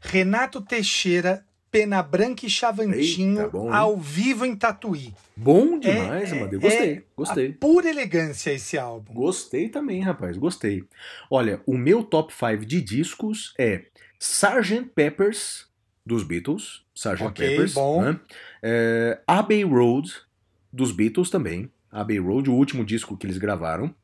Renato Teixeira, Pena Branca e Chavantinho, Eita, bom, ao vivo em Tatuí. Bom demais, é, Amadeu. Gostei, é gostei. pura elegância esse álbum. Gostei também, rapaz, gostei. Olha, o meu top 5 de discos é Sgt. Peppers, dos Beatles. Sgt. Ok, Peppers. bom. Né? É, Abbey Road, dos Beatles também. Abbey Road, o último disco que eles gravaram.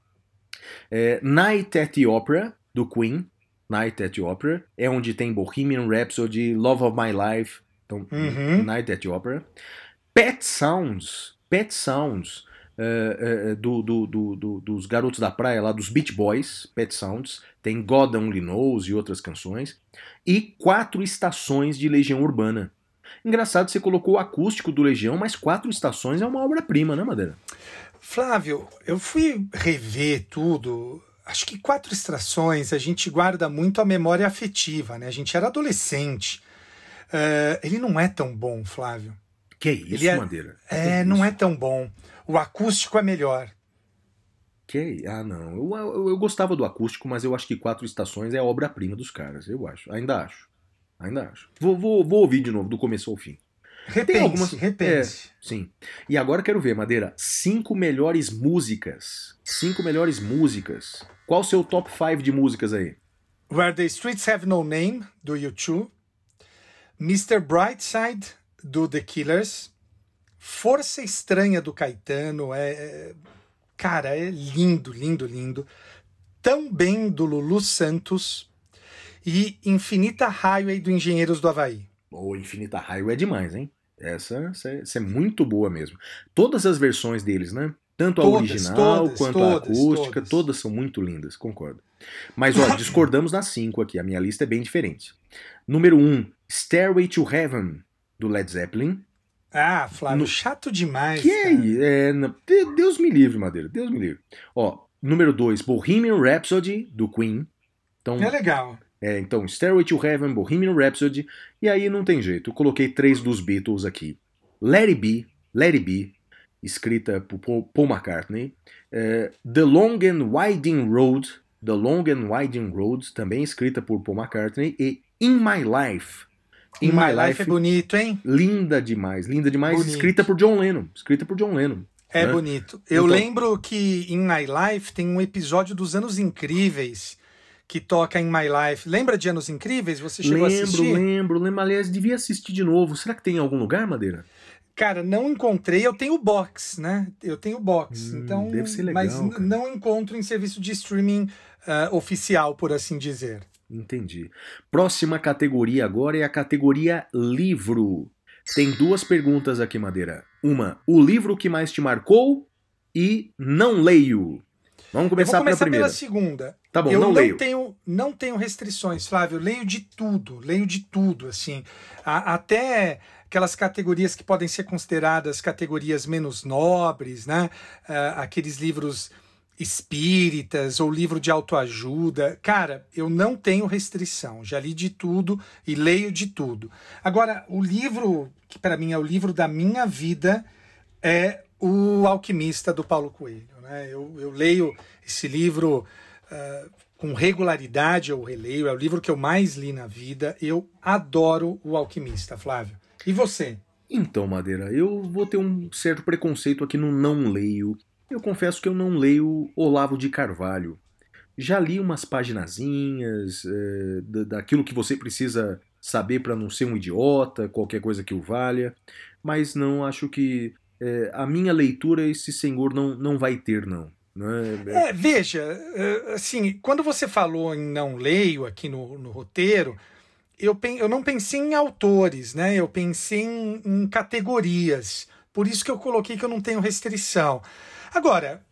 É, Night at the Opera, do Queen. Night at the Opera. É onde tem Bohemian Rhapsody, Love of My Life. Então, Uhum. Night at the Opera. Pet Sounds. Pet Sounds. é, do, do- do- do- dos garotos da praia lá, dos Beach Boys, Pet Sounds, tem God Only Knows e outras canções, e quatro estações de Legião Urbana. Engraçado, você colocou o acústico do Legião, mas quatro estações é uma obra-prima, né, Madeira? Flávio, eu fui rever tudo. Acho que quatro extrações a gente guarda muito a memória afetiva, né? A gente era adolescente. Eh, ele não é tão bom, Flávio. Que isso, Ele é- Madeira? É, não isso? é tão bom. O acústico é melhor. Que Ah, não. Eu, eu, eu gostava do acústico, mas eu acho que Quatro Estações é a obra-prima dos caras. Eu acho. Ainda acho. Ainda acho. Vou, vou, vou ouvir de novo, do começo ao fim. Repense, algumas- repense. Sim. E agora quero ver, Madeira, cinco melhores músicas. Cinco melhores músicas. Qual o seu top 5 de músicas aí? Where the Streets Have No Name, do U2. Mr. Brightside, do The Killers. Força Estranha, do Caetano. É, é- cara, é lindo, lindo, lindo. Tão bem, do Lulu Santos. E Infinita Highway, do Engenheiros do Havaí. O Infinita Highway é demais, hein? Essa, essa, essa é muito boa mesmo. Todas as versões deles, né? Tanto a Todas, original todas, quanto a todas, acústica, todas. são muito lindas, concordo. Mas, ó, <laughs> discordamos nas cinco aqui, a minha lista é bem diferente. Número 1, um, Stairway to Heaven, do Led Zeppelin. Ah, Flávio, No- chato demais. Que é, é, Deus me livre, Madeira, Deus me livre. Ó, número 2, Bohemian Rhapsody, do Queen. Então, É legal. É, então, Stairway to Heaven, Bohemian Rhapsody, e aí não tem jeito, coloquei três dos Beatles aqui. Let It Be, Let It Be, escrita por Paul McCartney. É, The Long and Winding Road, The Long and Winding Road, também escrita por Paul McCartney. E In My Life. In My Life é bonito, hein? linda demais, linda demais, Bonito. escrita por John Lennon, escrita por John Lennon. É né? bonito. Eu Então- lembro que em My Life tem um episódio dos Anos Incríveis que toca em My Life. Lembra de Anos Incríveis? Você chegou a Lembro, assistir? lembro, lembro. Aliás, devia assistir de novo. Será que tem em algum lugar, Madeira? Cara, não encontrei. Eu tenho box, né? Eu tenho box. Hum, então, deve ser legal, mas cara. não encontro em serviço de streaming ah, oficial, por assim dizer. Entendi. Próxima categoria agora é a categoria livro. Tem duas perguntas aqui, Madeira. Uma, o livro que mais te marcou e não leio. Vamos Eu começar, vou começar pela primeira. pela segunda. Tá bom, eu não, não leio. tenho não tenho restrições, Flávio. Eu leio de tudo, leio de tudo, assim. A- até aquelas categorias que podem ser consideradas categorias menos nobres, né? Ah, aqueles livros espíritas ou livro de autoajuda. Cara, eu não tenho restrição. Já li de tudo e leio de tudo. Agora, o livro que para mim é o livro da minha vida é o Alquimista do Paulo Coelho. Né? Eu, eu leio esse livro ah, com regularidade, eu releio, é o livro que eu mais li na vida. Eu adoro o Alquimista, Flávio. E você? Então, Madeira, eu vou ter um certo preconceito aqui no não leio. Eu confesso que eu não leio Olavo de Carvalho. Já li umas paginazinhas é, da- daquilo que você precisa saber para não ser um idiota, qualquer coisa que o valha, mas não acho que é, a minha leitura esse senhor não, não vai ter, não. É, veja, é, assim, quando você falou em não leio aqui no, no roteiro, eu, eu não pensei em autores, né? Eu pensei em, em categorias. Por isso que eu coloquei que eu não tenho restrição. Agora,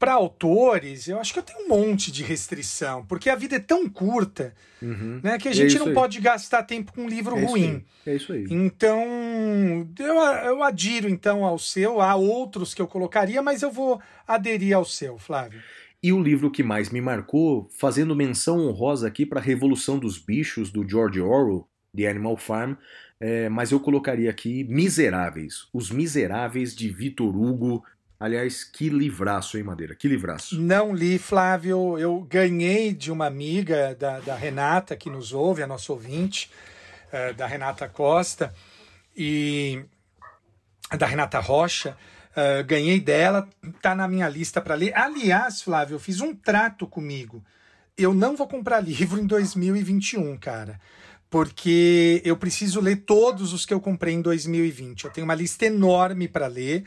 para autores, eu acho que eu tenho um monte de restrição, porque a vida é tão curta uhum. né, que a é gente é não aí. pode gastar tempo com um livro é ruim. É isso aí. Então, eu, eu adiro então ao seu, há outros que eu colocaria, mas eu vou aderir ao seu, Flávio. E o livro que mais me marcou, fazendo menção honrosa aqui para a Revolução dos Bichos, do George Orwell, The Animal Farm, é, mas eu colocaria aqui Miseráveis, Os Miseráveis de Vitor Hugo, Aliás, que livraço, hein, Madeira? Que livraço. Não li, Flávio. Eu ganhei de uma amiga da, da Renata, que nos ouve, a nossa ouvinte, uh, da Renata Costa, e da Renata Rocha. Uh, ganhei dela, tá na minha lista para ler. Aliás, Flávio, eu fiz um trato comigo. Eu não vou comprar livro em 2021, cara porque eu preciso ler todos os que eu comprei em 2020. Eu tenho uma lista enorme para ler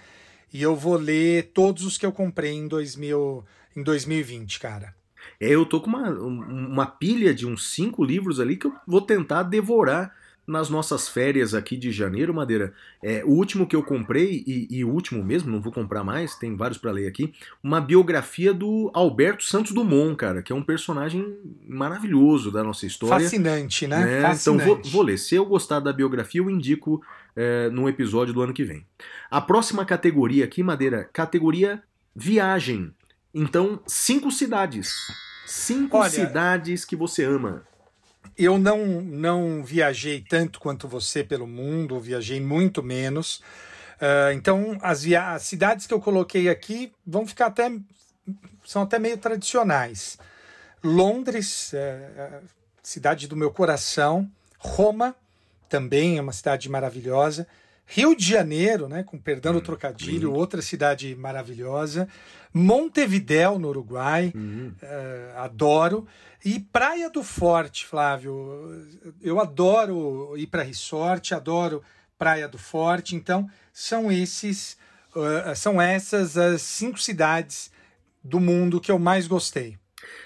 e eu vou ler todos os que eu comprei em, 2000, em 2020, cara. É, eu tô com uma, uma pilha de uns cinco livros ali que eu vou tentar devorar nas nossas férias aqui de janeiro, Madeira. É, o último que eu comprei, e, e o último mesmo, não vou comprar mais, tem vários para ler aqui, uma biografia do Alberto Santos Dumont, cara, que é um personagem maravilhoso da nossa história. Fascinante, né? né? Fascinante. Então vou, vou, ler. Se eu gostar da biografia, eu indico é, no episódio do ano que vem. A próxima categoria aqui, Madeira, categoria viagem. Então, cinco cidades. Cinco Olha, cidades que você ama. Eu não, não viajei tanto quanto você pelo mundo, viajei muito menos. Uh, então, as, via as cidades que eu coloquei aqui vão ficar até. são até meio tradicionais. Londres, é, cidade do meu coração. Roma, também é uma cidade maravilhosa. Rio de Janeiro, né, com perdão do hum, trocadilho, uhum. outra cidade maravilhosa. Montevidéu, no Uruguai, uhum. uh, adoro. E Praia do Forte, Flávio. Eu adoro ir para resort, adoro Praia do Forte. Então, são esses, uh, são essas as cinco cidades do mundo que eu mais gostei.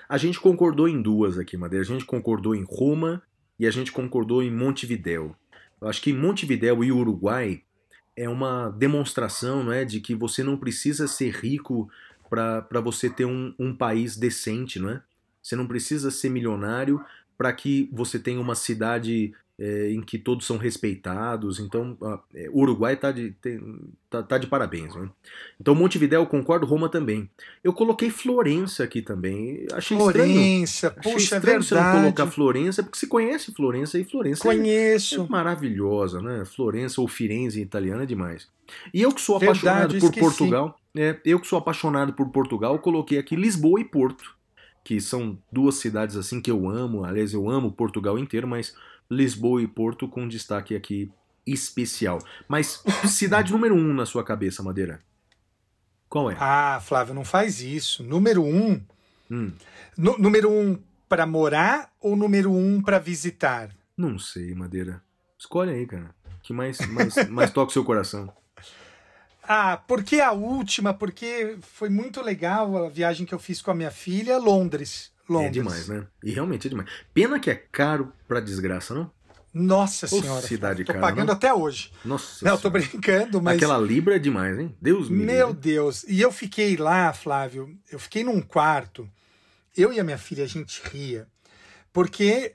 A gente concordou em duas aqui, Madeira. A gente concordou em Roma e a gente concordou em Montevidéu. Eu acho que Montevidéu e Uruguai é uma demonstração não é, de que você não precisa ser rico para você ter um, um país decente, não é? Você não precisa ser milionário para que você tenha uma cidade é, em que todos são respeitados. Então, é, o Uruguai está de, tá, tá, de parabéns. Né? Então, Montevidéu, eu concordo, Roma também. Eu coloquei Florença aqui também. Achei Florença, estranho. puxa, Achei estranho é você não colocar Florença, porque você conhece Florença e Florença Conheço. É, é maravilhosa, né? Florença ou Firenze em italiano é demais. E eu que sou apaixonado Verdade, por esqueci. Portugal, é, eu que sou apaixonado por Portugal, coloquei aqui Lisboa e Porto, que são duas cidades assim que eu amo. Aliás, eu amo Portugal inteiro, mas Lisboa e Porto com destaque aqui especial. Mas cidade número um na sua cabeça, Madeira? Qual é? Ah, Flávio, não faz isso. Número um. Hum. número um para morar ou número um para visitar? Não sei, Madeira. Escolhe aí, cara. Que mais, mais, mais toca o seu coração. Ah, porque a última? Porque foi muito legal a viagem que eu fiz com a minha filha, Londres. Londres. É demais, né? E realmente é demais. Pena que é caro pra desgraça, não? Nossa oh, senhora. Cidade tô cara, pagando não? até hoje. Nossa. Não, tô brincando, mas. Aquela Libra é demais, hein? Deus me Meu Deus. E eu fiquei lá, Flávio, eu fiquei num quarto. Eu e a minha filha, a gente ria. Porque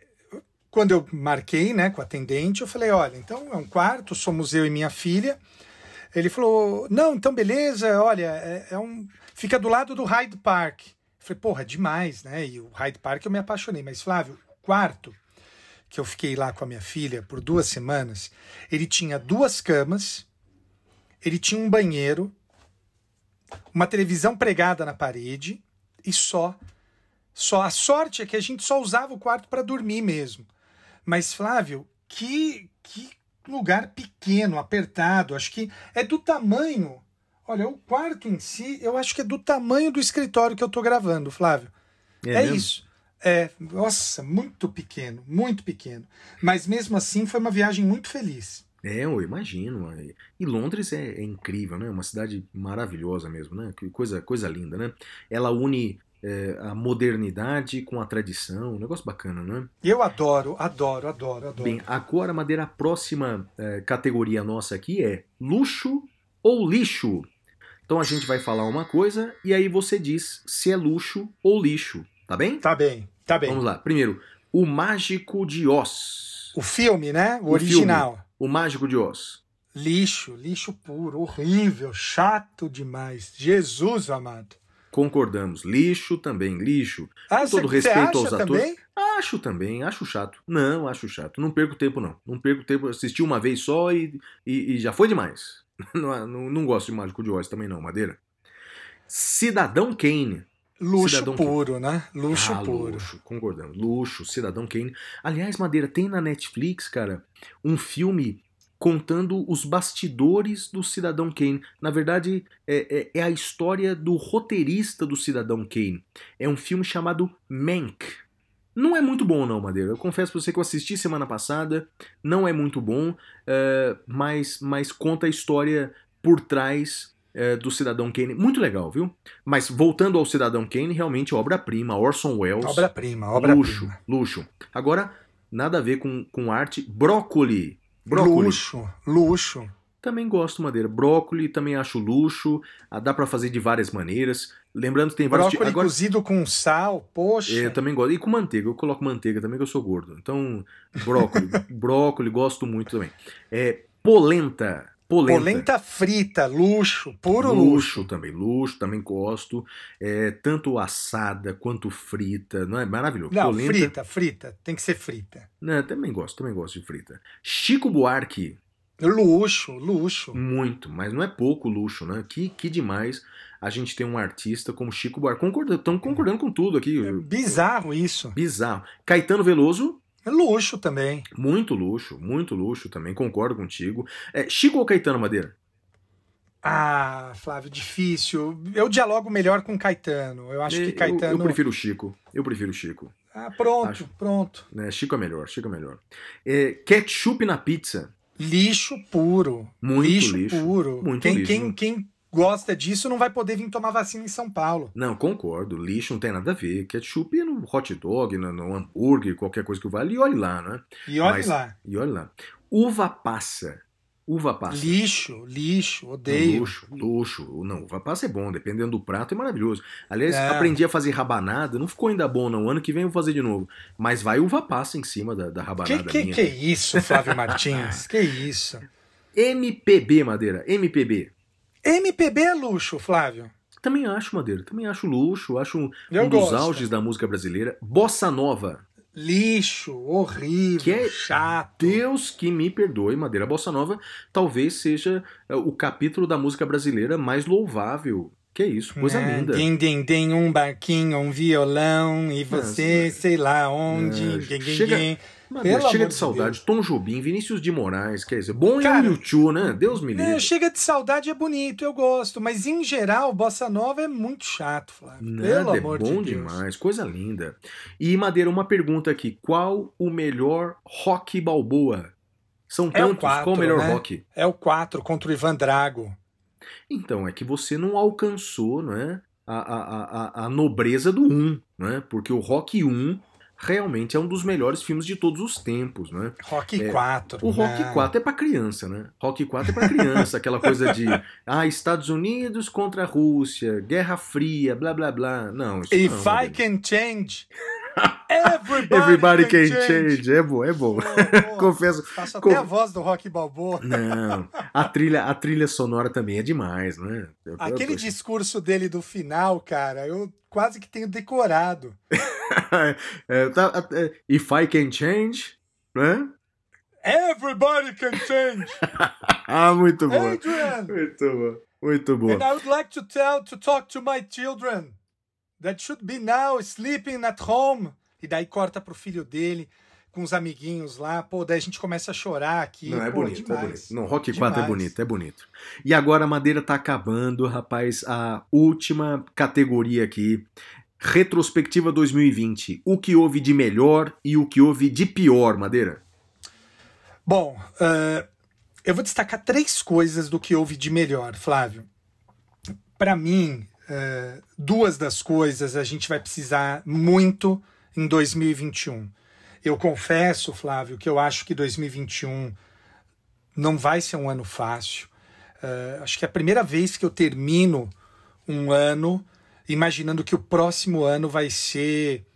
quando eu marquei, né, com a atendente, eu falei: olha, então é um quarto, somos eu e minha filha. Ele falou: não, então beleza, olha, é, é um. Fica do lado do Hyde Park. Falei, porra, demais, né? E o Hyde Park eu me apaixonei. Mas, Flávio, quarto, que eu fiquei lá com a minha filha por duas semanas, ele tinha duas camas, ele tinha um banheiro, uma televisão pregada na parede e só. Só a sorte é que a gente só usava o quarto para dormir mesmo. Mas Flávio, que que lugar pequeno, apertado, acho que é do tamanho Olha, o quarto em si, eu acho que é do tamanho do escritório que eu tô gravando, Flávio. É, é isso. É, nossa, muito pequeno, muito pequeno. Mas mesmo assim foi uma viagem muito feliz. É, eu imagino. E Londres é, é incrível, né? Uma cidade maravilhosa mesmo, né? Coisa, coisa linda, né? Ela une é, a modernidade com a tradição, um negócio bacana, né? Eu adoro, adoro, adoro, adoro. Bem, agora, Madeira, a próxima é, categoria nossa aqui é luxo ou lixo. Então a gente vai falar uma coisa e aí você diz se é luxo ou lixo, tá bem? Tá bem, tá bem. Vamos lá. Primeiro, O Mágico de Oz. O filme, né? O, o original. Filme, o Mágico de Oz. Lixo, lixo puro, horrível, chato demais. Jesus amado. Concordamos. Lixo também, lixo. Ah, Com todo cê, respeito aos atores. Também? Acho também, acho chato. Não, acho chato. Não perco tempo, não. Não perco tempo. Assisti uma vez só e, e, e já foi demais. <laughs> Não, não, não, gosto de Mágico de Oz também, não, Madeira. Cidadão Kane. Luxo Cidadão puro, Kane. né? Luxo ah, puro. Luxo, concordamos. Luxo, Cidadão Kane. Aliás, Madeira, tem na Netflix, cara, um filme contando os bastidores do Cidadão Kane. Na verdade, é, é, é, a história do roteirista do Cidadão Kane. É um filme chamado Mank. Não é muito bom, não, Madeira. Eu confesso pra você que eu assisti semana passada. Não é muito bom, uh, mas, mas conta a história por trás uh, do Cidadão Kane. Muito legal, viu? Mas voltando ao Cidadão Kane, realmente obra-prima. Orson Welles. Obra-prima, obra-prima. Luxo, luxo. Agora, nada a ver com, com arte. Brócoli Brócoli. Luxo, luxo. Também gosto, Madeira. Brócoli também acho luxo. Ah, dá para fazer de várias maneiras. Lembrando que tem vários Brócoli Agora... cozido com sal, poxa. É, também gosto. E com manteiga. Eu coloco manteiga também, que eu sou gordo. Então, brócoli. <laughs> brócoli, gosto muito também. É, polenta. Polenta. Polenta frita, luxo, puro luxo. Luxo também, luxo, também gosto. É, tanto assada quanto frita, não é maravilhoso? Não, Polenta... frita, frita, tem que ser frita. Não, também gosto, também gosto de frita. Chico Buarque. Luxo, luxo. Muito, mas não é pouco luxo, né? Que, que demais a gente tem um artista como Chico Buarque. Estamos concordando com tudo aqui. É bizarro isso. Bizarro. Caetano Veloso. É luxo também. Muito luxo, muito luxo também, concordo contigo. É, Chico ou Caetano Madeira? Ah, Flávio, difícil. Eu dialogo melhor com Caetano. Eu acho que Caetano. Eu, eu prefiro o Chico. Eu prefiro o Chico. Ah, pronto, acho... pronto. É, Chico é melhor, Chico é melhor. É, ketchup na pizza. Lixo puro. Muito lixo, lixo. puro. Muito quem, lixo. Quem, quem gosta disso não vai poder vir tomar vacina em São Paulo. Não, concordo. Lixo não tem nada a ver. Ketchup é no hot dog, no, no hambúrguer, qualquer coisa que vale. E olhe lá, né? E olhe Mas, lá. E olhe lá. Uva passa. Uva passa. Lixo, lixo, odeio. Luxo, luxo. Não, uva passa é bom, dependendo do prato, é maravilhoso. Aliás, é. aprendi a fazer rabanada, não ficou ainda bom não. Ano que vem eu vou fazer de novo. Mas vai uva passa em cima da, da rabanada que, que, minha. Que isso, Flávio Martins? <laughs> que isso? MPB, Madeira, MPB. MPB é luxo, Flávio. Também acho, Madeira. Também acho luxo. Acho um, dos auges da música brasileira. Bossa Nova. Lixo, horrível, que é, chato. Deus que me perdoe, Madeira. Bossa Nova talvez seja é, o capítulo da música brasileira mais louvável que isso, coisa é, linda. Tem, tem, tem um barquinho, um violão, e você, sei lá onde. É, chega, Mano, chega de saudade. Deus. Tom Jobim, Vinícius de Moraes, quer dizer, bom Cara, é o YouTube, né? Deus me livre. chega de saudade é bonito, eu gosto, mas em geral, Bossa Nova é muito chato, Flávio. Nada, Pelo é amor bom de demais, coisa linda. E Madeira, uma pergunta aqui: qual o melhor rock balboa? São tantos, é o quatro, qual o melhor né? rock? É o 4 contra o Ivan Drago. Então, é que você não alcançou, né? A, a, a, a nobreza do 1, né? Porque o Rock 1 realmente é um dos melhores filmes de todos os tempos, né? Rock é, 4. O Rock né? 4 é para criança, né? Rock 4 é para criança, aquela coisa de <laughs> ah, Estados Unidos contra a Rússia, Guerra Fria, blá blá blá. Não, isso If não, I can change <laughs> Everybody, Everybody can, can change. change. É bom, é bom. <laughs> Confesso. Faço até a voz do Rock Balboa. Não, a trilha, a trilha sonora também é demais, né? Eu, Aquele eu tô... discurso dele do final, cara, eu quase que tenho decorado. <laughs> é, tá, é, if I can change, né? Everybody can change. <laughs> ah, muito bom. Adrian. Muito bom. Muito bom. And I would like to tell to talk to my children that should be now sleeping at home. E daí corta pro filho dele com os amiguinhos lá. Pô, daí a gente começa a chorar aqui. Não, é Pô, bonito, demais. é bonito. Não, Rock 4 demais. é bonito, é bonito. E agora a madeira tá acabando, rapaz. A última categoria aqui. Retrospectiva 2020, o que houve de melhor e o que houve de pior, Madeira? Bom, uh, eu vou destacar três coisas do que houve de melhor, Flávio. Para mim, uh, duas das coisas a gente vai precisar muito em 2021. Eu confesso, Flávio, que eu acho que 2021 não vai ser um ano fácil. Uh, acho que é a primeira vez que eu termino um ano imaginando que o próximo ano vai ser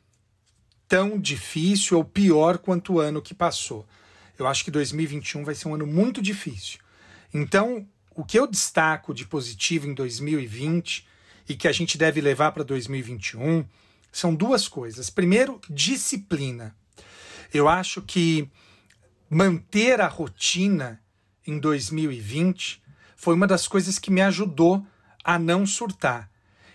tão difícil ou pior quanto o ano que passou. Eu acho que 2021 vai ser um ano muito difícil. Então, o que eu destaco de positivo em 2020 e que a gente deve levar para 2021 são duas coisas. Primeiro, disciplina. Eu acho que manter a rotina em 2020 foi uma das coisas que me ajudou a não surtar.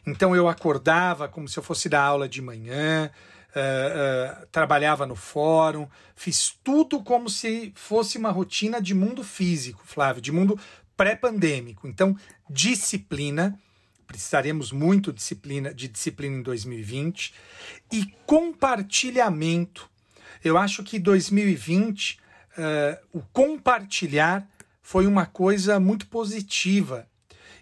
Então eu acordava como se eu fosse dar aula de manhã, uh, uh, trabalhava no fórum, fiz tudo como se fosse uma rotina de mundo físico, Flávio, de mundo pré-pandêmico. Então, disciplina, precisaremos muito disciplina, de disciplina em 2020, e compartilhamento. Eu acho que 2020, uh, eh, o compartilhar foi uma coisa muito positiva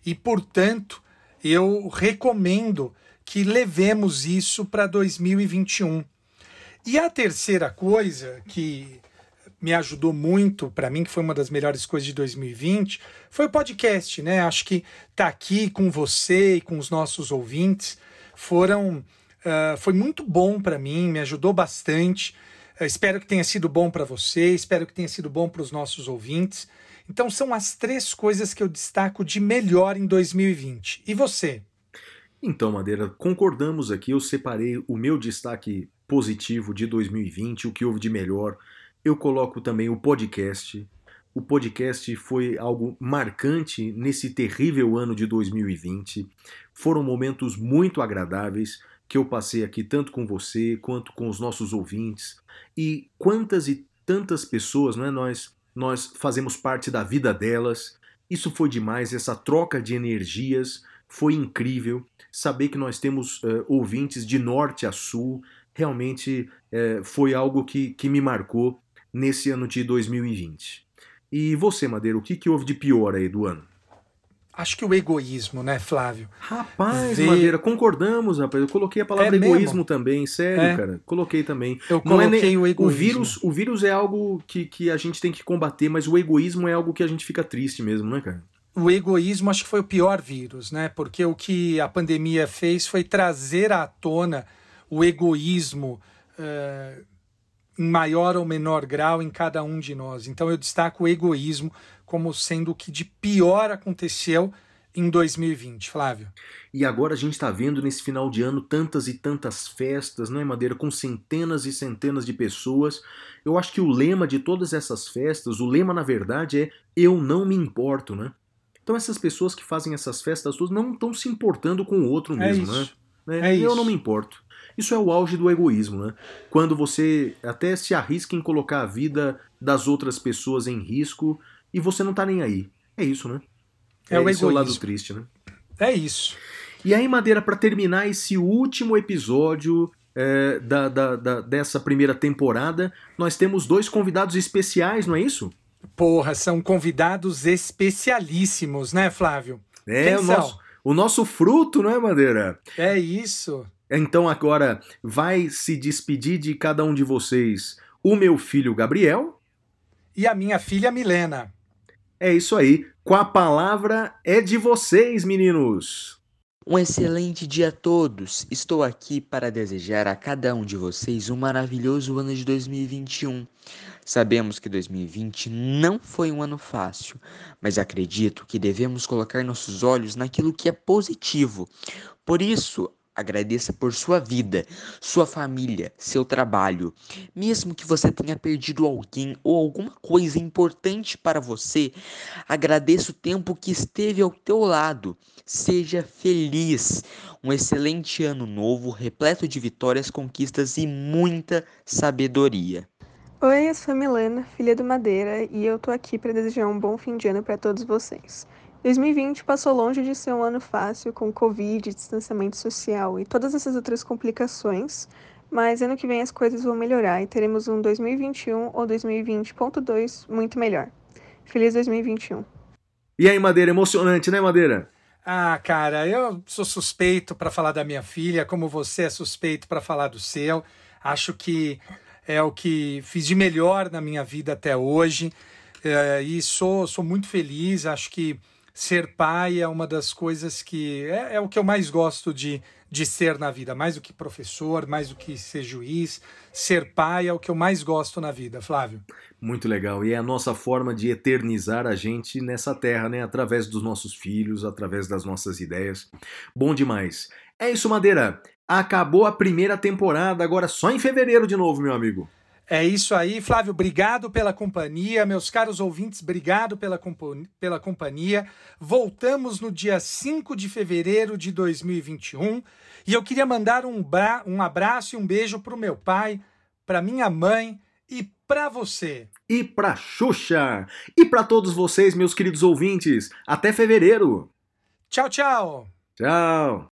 e, portanto, eu recomendo que levemos isso para 2021. E a terceira coisa que me ajudou muito para mim, que foi uma das melhores coisas de 2020, foi o podcast, né? Acho que tá aqui com você e com os nossos ouvintes foram uh, foi muito bom para mim, me ajudou bastante. Uh, espero que tenha sido bom para você, espero que tenha sido bom para os nossos ouvintes. Então são as três coisas que eu destaco de melhor em 2020. E você? Então, Madeira, concordamos aqui. Eu separei o meu destaque positivo de 2020, o que houve de melhor. Eu coloco também o podcast. O podcast foi algo marcante nesse terrível ano de 2020. Foram momentos muito agradáveis que eu passei aqui tanto com você quanto com os nossos ouvintes. E quantas e tantas pessoas, não é nós nós fazemos parte da vida delas. Isso foi demais, essa troca de energias foi incrível. Saber que nós temos uh, ouvintes de norte a sul realmente uh, foi algo que, que me marcou nesse ano de 2020. E você, Madeira, o que, que houve de pior aí do ano? Acho que o egoísmo, né, Flávio? Rapaz, Ver... Madeira, concordamos, rapaz. Eu coloquei a palavra é egoísmo mesmo? também, sério, é. cara. Coloquei também. Eu Não coloquei é o egoísmo. O vírus, o vírus é algo que, que a gente tem que combater, mas o egoísmo é algo que a gente fica triste mesmo, né, cara? O egoísmo acho que foi o pior vírus, né? Porque o que a pandemia fez foi trazer à tona o egoísmo uh, em maior ou menor grau em cada um de nós. Então eu destaco o egoísmo como sendo o que de pior aconteceu em 2020, Flávio. E agora a gente está vendo nesse final de ano tantas e tantas festas, não é, Madeira? Com centenas e centenas de pessoas. Eu acho que o lema de todas essas festas, o lema na verdade é eu não me importo, né? Então essas pessoas que fazem essas festas todas não estão se importando com o outro é mesmo, é né? É eu isso. não me importo. Isso é o auge do egoísmo, né? Quando você até se arrisca em colocar a vida das outras pessoas em risco e você não tá nem aí. É isso, né? É, é o egoísmo. é o lado triste, né? É isso. E aí, Madeira, para terminar esse último episódio é, da, da, da, dessa primeira temporada, nós temos dois convidados especiais, não é isso? Porra, são convidados especialíssimos, né, Flávio? É, o nosso, o nosso fruto, não é, Madeira? É isso. Então agora vai se despedir de cada um de vocês o meu filho Gabriel e a minha filha Milena. É isso aí. Com a palavra é de vocês, meninos. Um excelente dia a todos. Estou aqui para desejar a cada um de vocês um maravilhoso ano de 2021. Sabemos que 2020 não foi um ano fácil, mas acredito que devemos colocar nossos olhos naquilo que é positivo. Por isso, Agradeça por sua vida, sua família, seu trabalho. Mesmo que você tenha perdido alguém ou alguma coisa importante para você, agradeça o tempo que esteve ao teu lado. Seja feliz. Um excelente ano novo, repleto de vitórias, conquistas e muita sabedoria. Oi, eu sou a Milena, filha do Madeira, e eu tô aqui para desejar um bom fim de ano para todos vocês. 2020 passou longe de ser um ano fácil, com Covid, distanciamento social e todas essas outras complicações, mas ano que vem as coisas vão melhorar e teremos um 2021 ou 2020.2 muito melhor. Feliz 2021. E aí, Madeira, emocionante, né, Madeira? Ah, cara, eu sou suspeito para falar da minha filha, como você é suspeito para falar do seu. Acho que é o que fiz de melhor na minha vida até hoje. É, e sou, sou muito feliz. Acho que ser pai é uma das coisas que é, é, o que eu mais gosto de, de ser na vida, mais do que professor, mais do que ser juiz. Ser pai é o que eu mais gosto na vida, Flávio. Muito legal. E é a nossa forma de eternizar a gente nessa terra, né? Através dos nossos filhos, através das nossas ideias. Bom demais. É isso, Madeira. Acabou a primeira temporada, agora só em fevereiro de novo, meu amigo. É isso aí, Flávio. Obrigado pela companhia. Meus caros ouvintes, obrigado pela, pela companhia. Voltamos no dia 5 de fevereiro de 2021 e eu queria mandar um, um abraço e um beijo para o meu pai, para minha mãe e para você. E para Xuxa. E para todos vocês, meus queridos ouvintes. Até fevereiro. Tchau, tchau. Tchau.